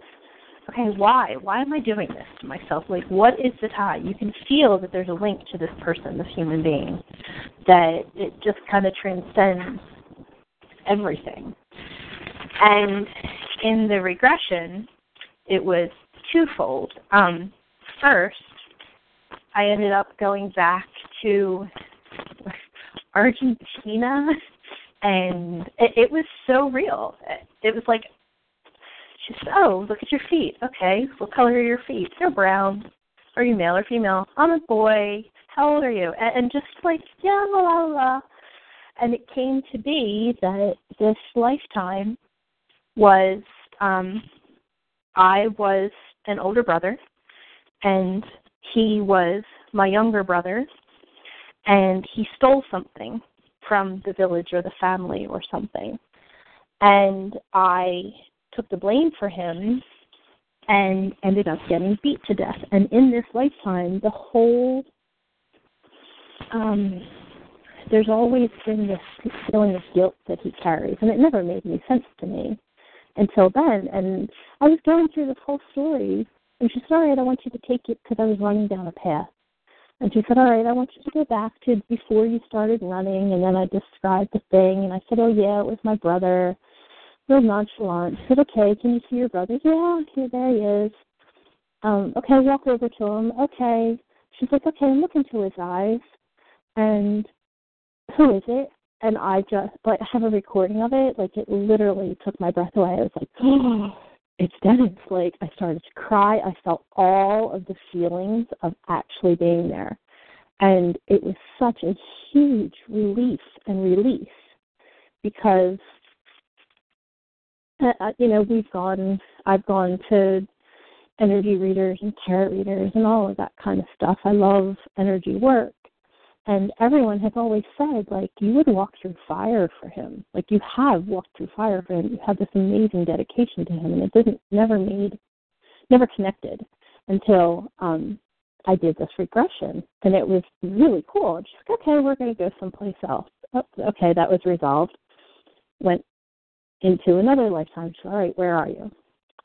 okay, why? Why am I doing this to myself? Like, what is the tie? You can feel that there's a link to this person, this human being, that it just kind of transcends everything. And in the regression, it was twofold. Um, first, I ended up going back to Argentina, and it, it was so real. It was like, she said, "Oh, look at your feet. Okay, what color are your feet? They're brown. Are you male or female? I'm a boy. How old are you?" And, and just like, yeah, la la la. And it came to be that this lifetime was um, I was an older brother, and he was my younger brother, and he stole something from the village or the family or something. And I took the blame for him and ended up getting beat to death. And in this lifetime, the whole um there's always been this feeling of guilt that he carries, and it never made any sense to me until then. And I was going through this whole story, and she said, "All right, I don't want you to take it," because I was running down a path. And she said, "All right, I want you to go back to before you started running." And then I described the thing, and I said, "Oh yeah, it was my brother." Real nonchalant. She said, "Okay, can you see your brother?" Yeah, here, there he is. Um, okay, walk over to him. Okay. She's like, "Okay, look into his eyes." And who is it? and I just like I have a recording of it. Like it literally took my breath away. I was like, oh, it's Like I started to cry. I felt all of the feelings of actually being there, and it was such a huge relief and release because uh, uh you know we've gone. I've gone to energy readers and tarot readers and all of that kind of stuff. I love energy work and everyone has always said like you would walk through fire for him. Like you have walked through fire for him. You have this amazing dedication to him. And it didn't never made never connected until um i did this regression. And it was really cool. Just like okay we're going to go someplace else. Oh, okay that was resolved. Went into another lifetime. So all right where are you?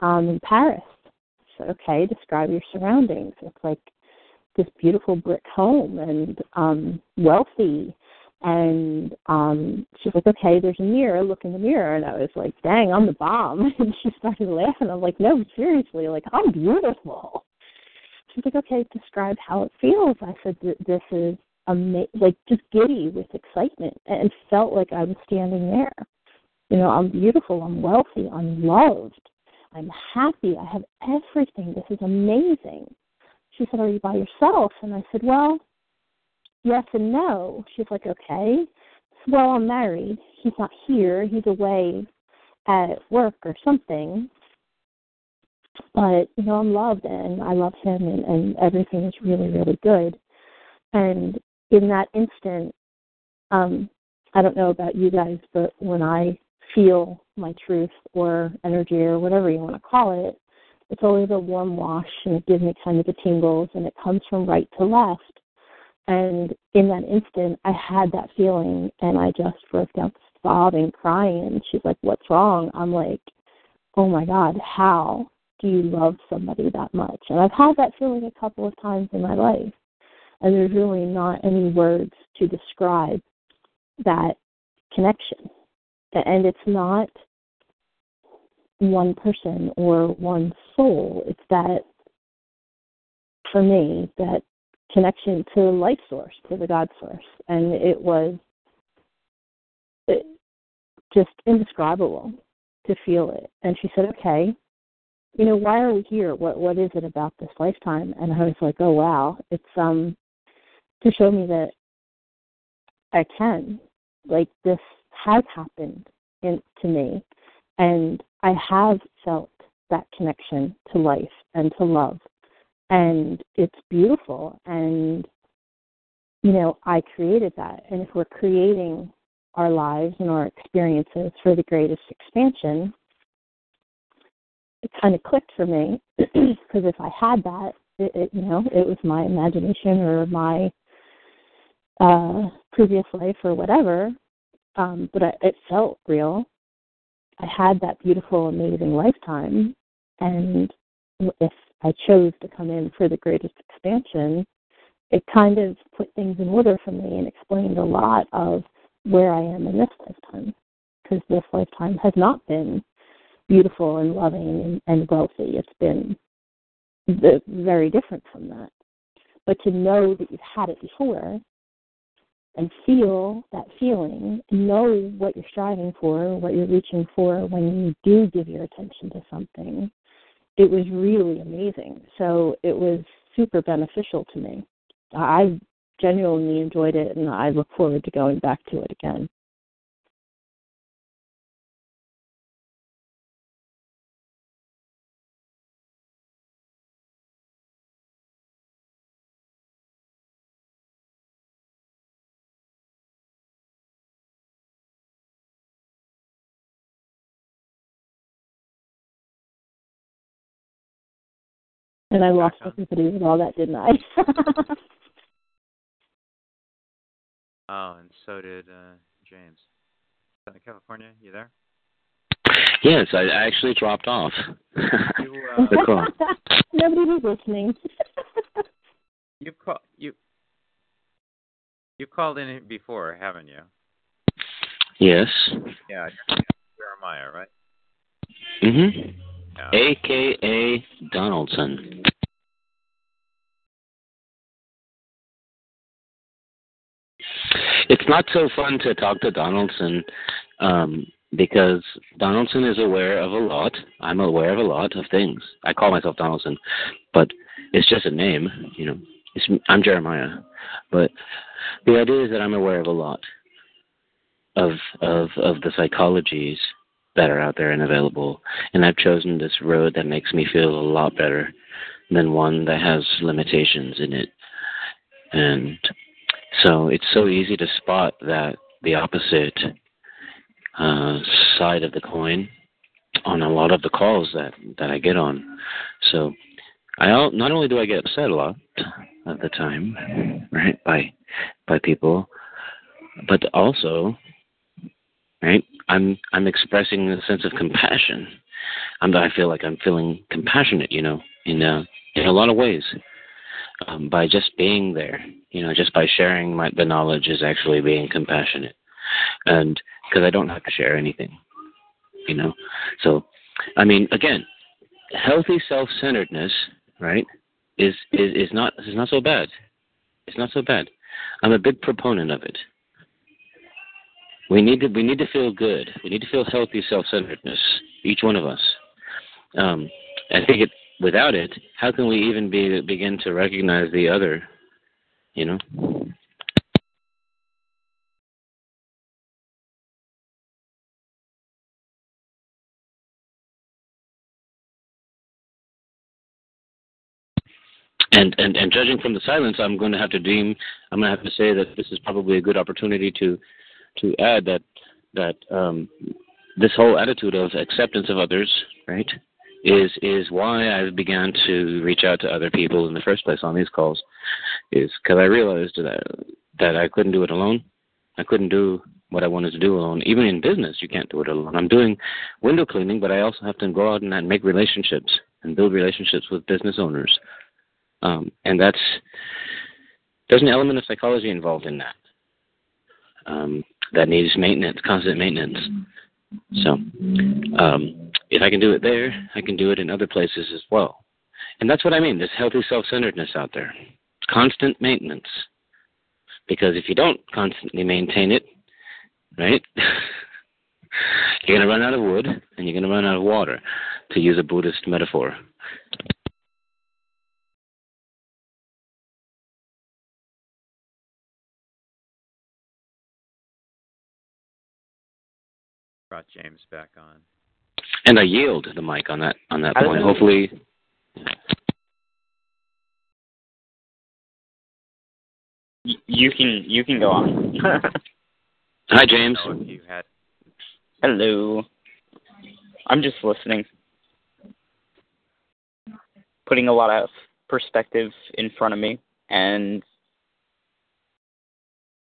Um in paris. So okay describe your surroundings. It's like this beautiful brick home and um wealthy. And um she's like okay there's a mirror. Look in the mirror and i was like dang i'm the bomb. And she started laughing. I'm like no seriously like i'm beautiful. She's like okay describe how it feels. I said this is ama- like just giddy with excitement. And felt like i was standing there. You know i'm beautiful i'm wealthy i'm loved i'm happy i have everything. This is amazing she said, Are you by yourself? And I said, Well, yes and no. She's like, Okay. Well, I'm married. He's not here. He's away at work or something. But, you know, I'm loved and I love him and, and everything is really, really good. And in that instant, um, I don't know about you guys, but when I feel my truth or energy or whatever you want to call it, it's always a warm wash and it gives me kind of the tingles and it comes from right to left. And in that instant, I had that feeling and I just broke down sobbing, crying. And she's like, What's wrong? I'm like, oh my God, how do you love somebody that much? And I've had that feeling a couple of times in my life. And there's really not any words to describe that connection. And it's not one person or one soul. It's that, for me, that connection to the life source, to the God source. And it was just indescribable to feel it. And she said, okay, you know, why are we here? What what is it about this lifetime? And I was like, oh wow, it's um to show me that I can, like this has happened in, to me, and I have felt that connection to life and to love, and it's beautiful. And you know, I created that, and if we're creating our lives and our experiences for the greatest expansion, it kind of clicked for me because if I had that, it, it, you know, it was my imagination or my uh, previous life or whatever, um, but I, it felt real. I had that beautiful, amazing lifetime, and if I chose to come in for the greatest expansion, it kind of put things in order for me and explained a lot of where I am in this lifetime, because this lifetime has not been beautiful and loving and, and wealthy. It's been the, very different from that. But to know that you've had it before and feel that feeling, know what you're striving for, what you're reaching for when you do give your attention to something, it was really amazing. So it was super beneficial to me. I genuinely enjoyed it and I look forward to going back to it again. And I lost everybody with all that, didn't I? oh, and so did uh, James. Southern California, you there? Yes, I actually dropped off. you, uh, the call. Nobody was listening. you call you you called in before, haven't you? Yes. Yeah, Jeremiah, right? Mhm. AKA Donaldson. It's not so fun to talk to Donaldson um, because Donaldson is aware of a lot. I'm aware of a lot of things. I call myself Donaldson, but it's just a name, you know. It's, I'm Jeremiah, but the idea is that I'm aware of a lot of of of the psychologies that are out there and available. And I've chosen this road that makes me feel a lot better than one that has limitations in it. And so it's so easy to spot that the opposite uh, side of the coin on a lot of the calls that, that I get on. So I not only do I get upset a lot at the time, right, by by people, but also right? I'm I'm expressing a sense of compassion. I'm I feel like I'm feeling compassionate, you know, in uh, in a lot of ways. Um, by just being there, you know, just by sharing my the knowledge is actually being compassionate, and because I don't have to share anything, you know. So, I mean, again, healthy self-centeredness, right, is is is not is not so bad. It's not so bad. I'm a big proponent of it. We need to we need to feel good. We need to feel healthy self-centeredness. Each one of us. Um, I think it, without it, how can we even be begin to recognize the other? You know. And, and and judging from the silence, I'm going to have to deem I'm going to have to say that this is probably a good opportunity to to add that that um, this whole attitude of acceptance of others, right, is is why I began to reach out to other people in the first place on these calls, is because I realized that that I couldn't do it alone. I couldn't do what I wanted to do alone. Even in business, you can't do it alone. I'm doing window cleaning, but I also have to go out and make relationships and build relationships with business owners. Um, and that's there's an element of psychology involved in that. Um, that needs maintenance, constant maintenance. So, um, if I can do it there, I can do it in other places as well. And that's what I mean. There's healthy self-centeredness out there, constant maintenance. Because if you don't constantly maintain it, right, you're going to run out of wood and you're going to run out of water, to use a Buddhist metaphor. Brought James back on. And I yield the mic on that on that point. Hopefully, you can you can go on. Hi, James. You had Hello. I'm just listening. Putting a lot of perspective in front of me and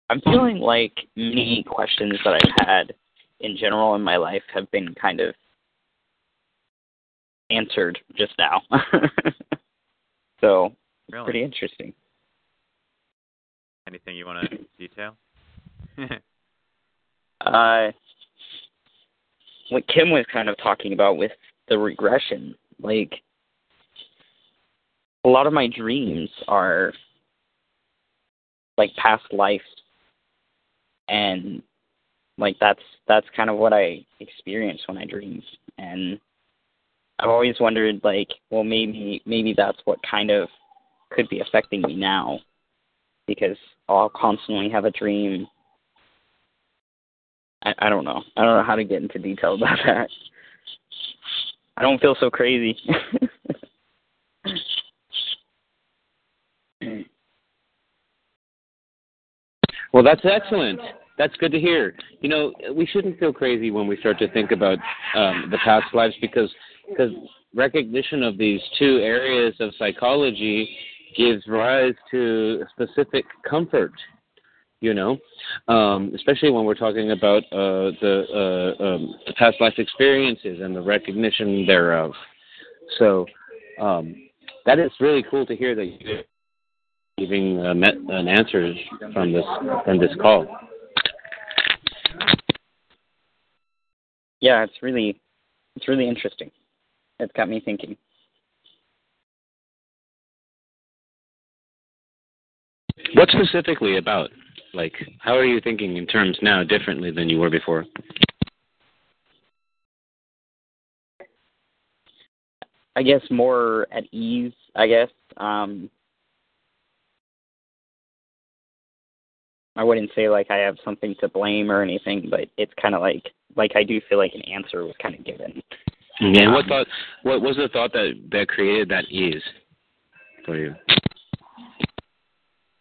I'm feeling like many questions that I've had in general in my life have been kind of answered just now. so really pretty interesting. anything you want to detail? Uh, what Kim was kind of talking about with the regression, like a lot of my dreams are like past life and like that's that's kind of what I experience when I dream, and I've always wondered like, well, maybe maybe that's what kind of could be affecting me now, because I'll constantly have a dream I, I don't know. I don't know how to get into detail about that. I don't feel so crazy. Well, that's excellent. That's good to hear. You know, we shouldn't feel crazy when we start to think about um, the past lives because because recognition of these two areas of psychology gives rise to specific comfort. You know, um, especially when we're talking about uh, the, uh, um, the past life experiences and the recognition thereof. So um, that is really cool to hear that you're giving uh, an answers from this from this call. Yeah, it's really it's really interesting. It's got me thinking. What specifically about? Like, how are you thinking in terms now differently than you were before? I guess more at ease, I guess. Um I wouldn't say like I have something to blame or anything, but it's kind of like like I do feel like an answer was kind of given. And what thought? What was the thought that that created that ease for you?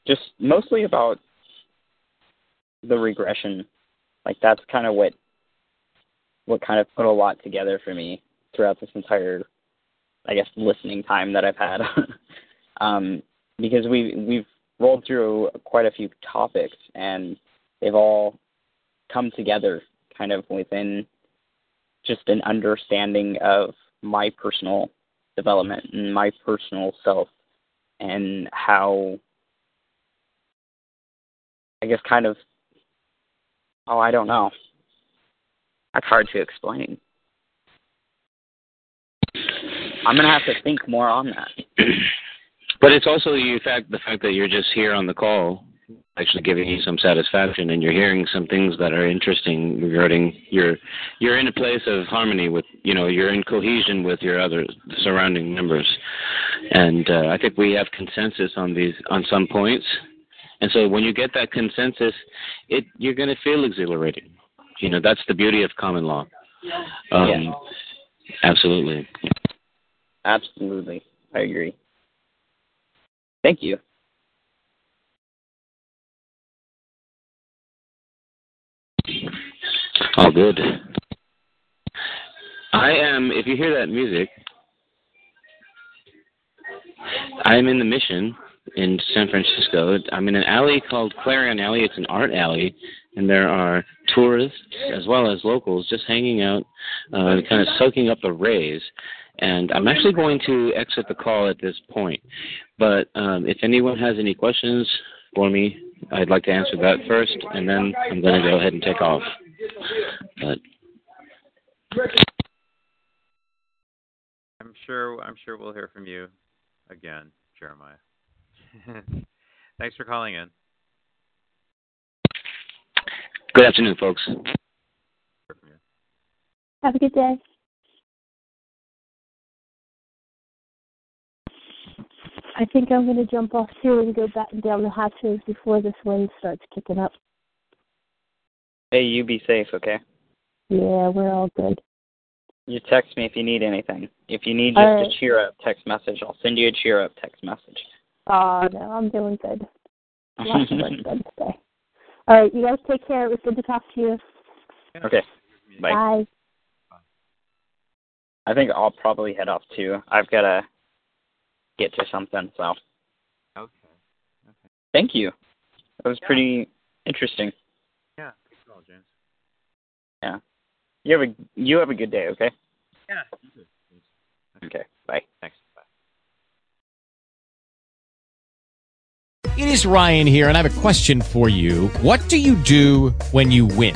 Just mostly about the regression. Like that's kind of what what kind of put a lot together for me throughout this entire I guess listening time that I've had. um because we we've rolled through quite a few topics and they've all come together kind of within just an understanding of my personal development and my personal self and how I guess kind of oh I don't know. That's hard to explain. I'm gonna have to think more on that. But it's also the fact the fact that you're just here on the call actually giving you some satisfaction and you're hearing some things that are interesting regarding your you're in a place of harmony with you know you're in cohesion with your other surrounding members and uh, i think we have consensus on these on some points and so when you get that consensus it you're going to feel exhilarated you know that's the beauty of common law um, Yeah. absolutely Absolutely. I agree. Thank you. All good. I am, if you hear that music, I'm in the Mission in San Francisco. I'm in an alley called Clarion Alley. It's an art alley and there are tourists as well as locals just hanging out, uh, kind of soaking up the rays. And I'm actually going to exit the call at this point. But um, if anyone has any questions for me, I'd like to answer that first, and then I'm going to go ahead and take off. But I'm sure. I'm sure we'll hear from you again, Jeremiah. Thanks for calling in. good afternoon, folks. Hear from you. Have a good day. I think I'm going to jump off here and go back and down the hatches before this wind starts kicking up. Hey, you be safe, okay? Yeah, we're all good. You text me if you need anything. If you need just All right. a cheer up text message, I'll send you a cheer up text message. Oh, no, I'm doing good. Lots of work done today. All right, you guys take care. It was good to talk to you. okay. Bye. Bye. I think I'll probably head off too. I've got to get to something, so Okay. Okay. Thank you. That was pretty interesting. Yeah. Good call, James. Yeah. You have a you have a good day, okay? Yeah. You too. Okay. Bye. Thanks. Bye. It is Ryan here, and I have a question for you. What do you do when you win?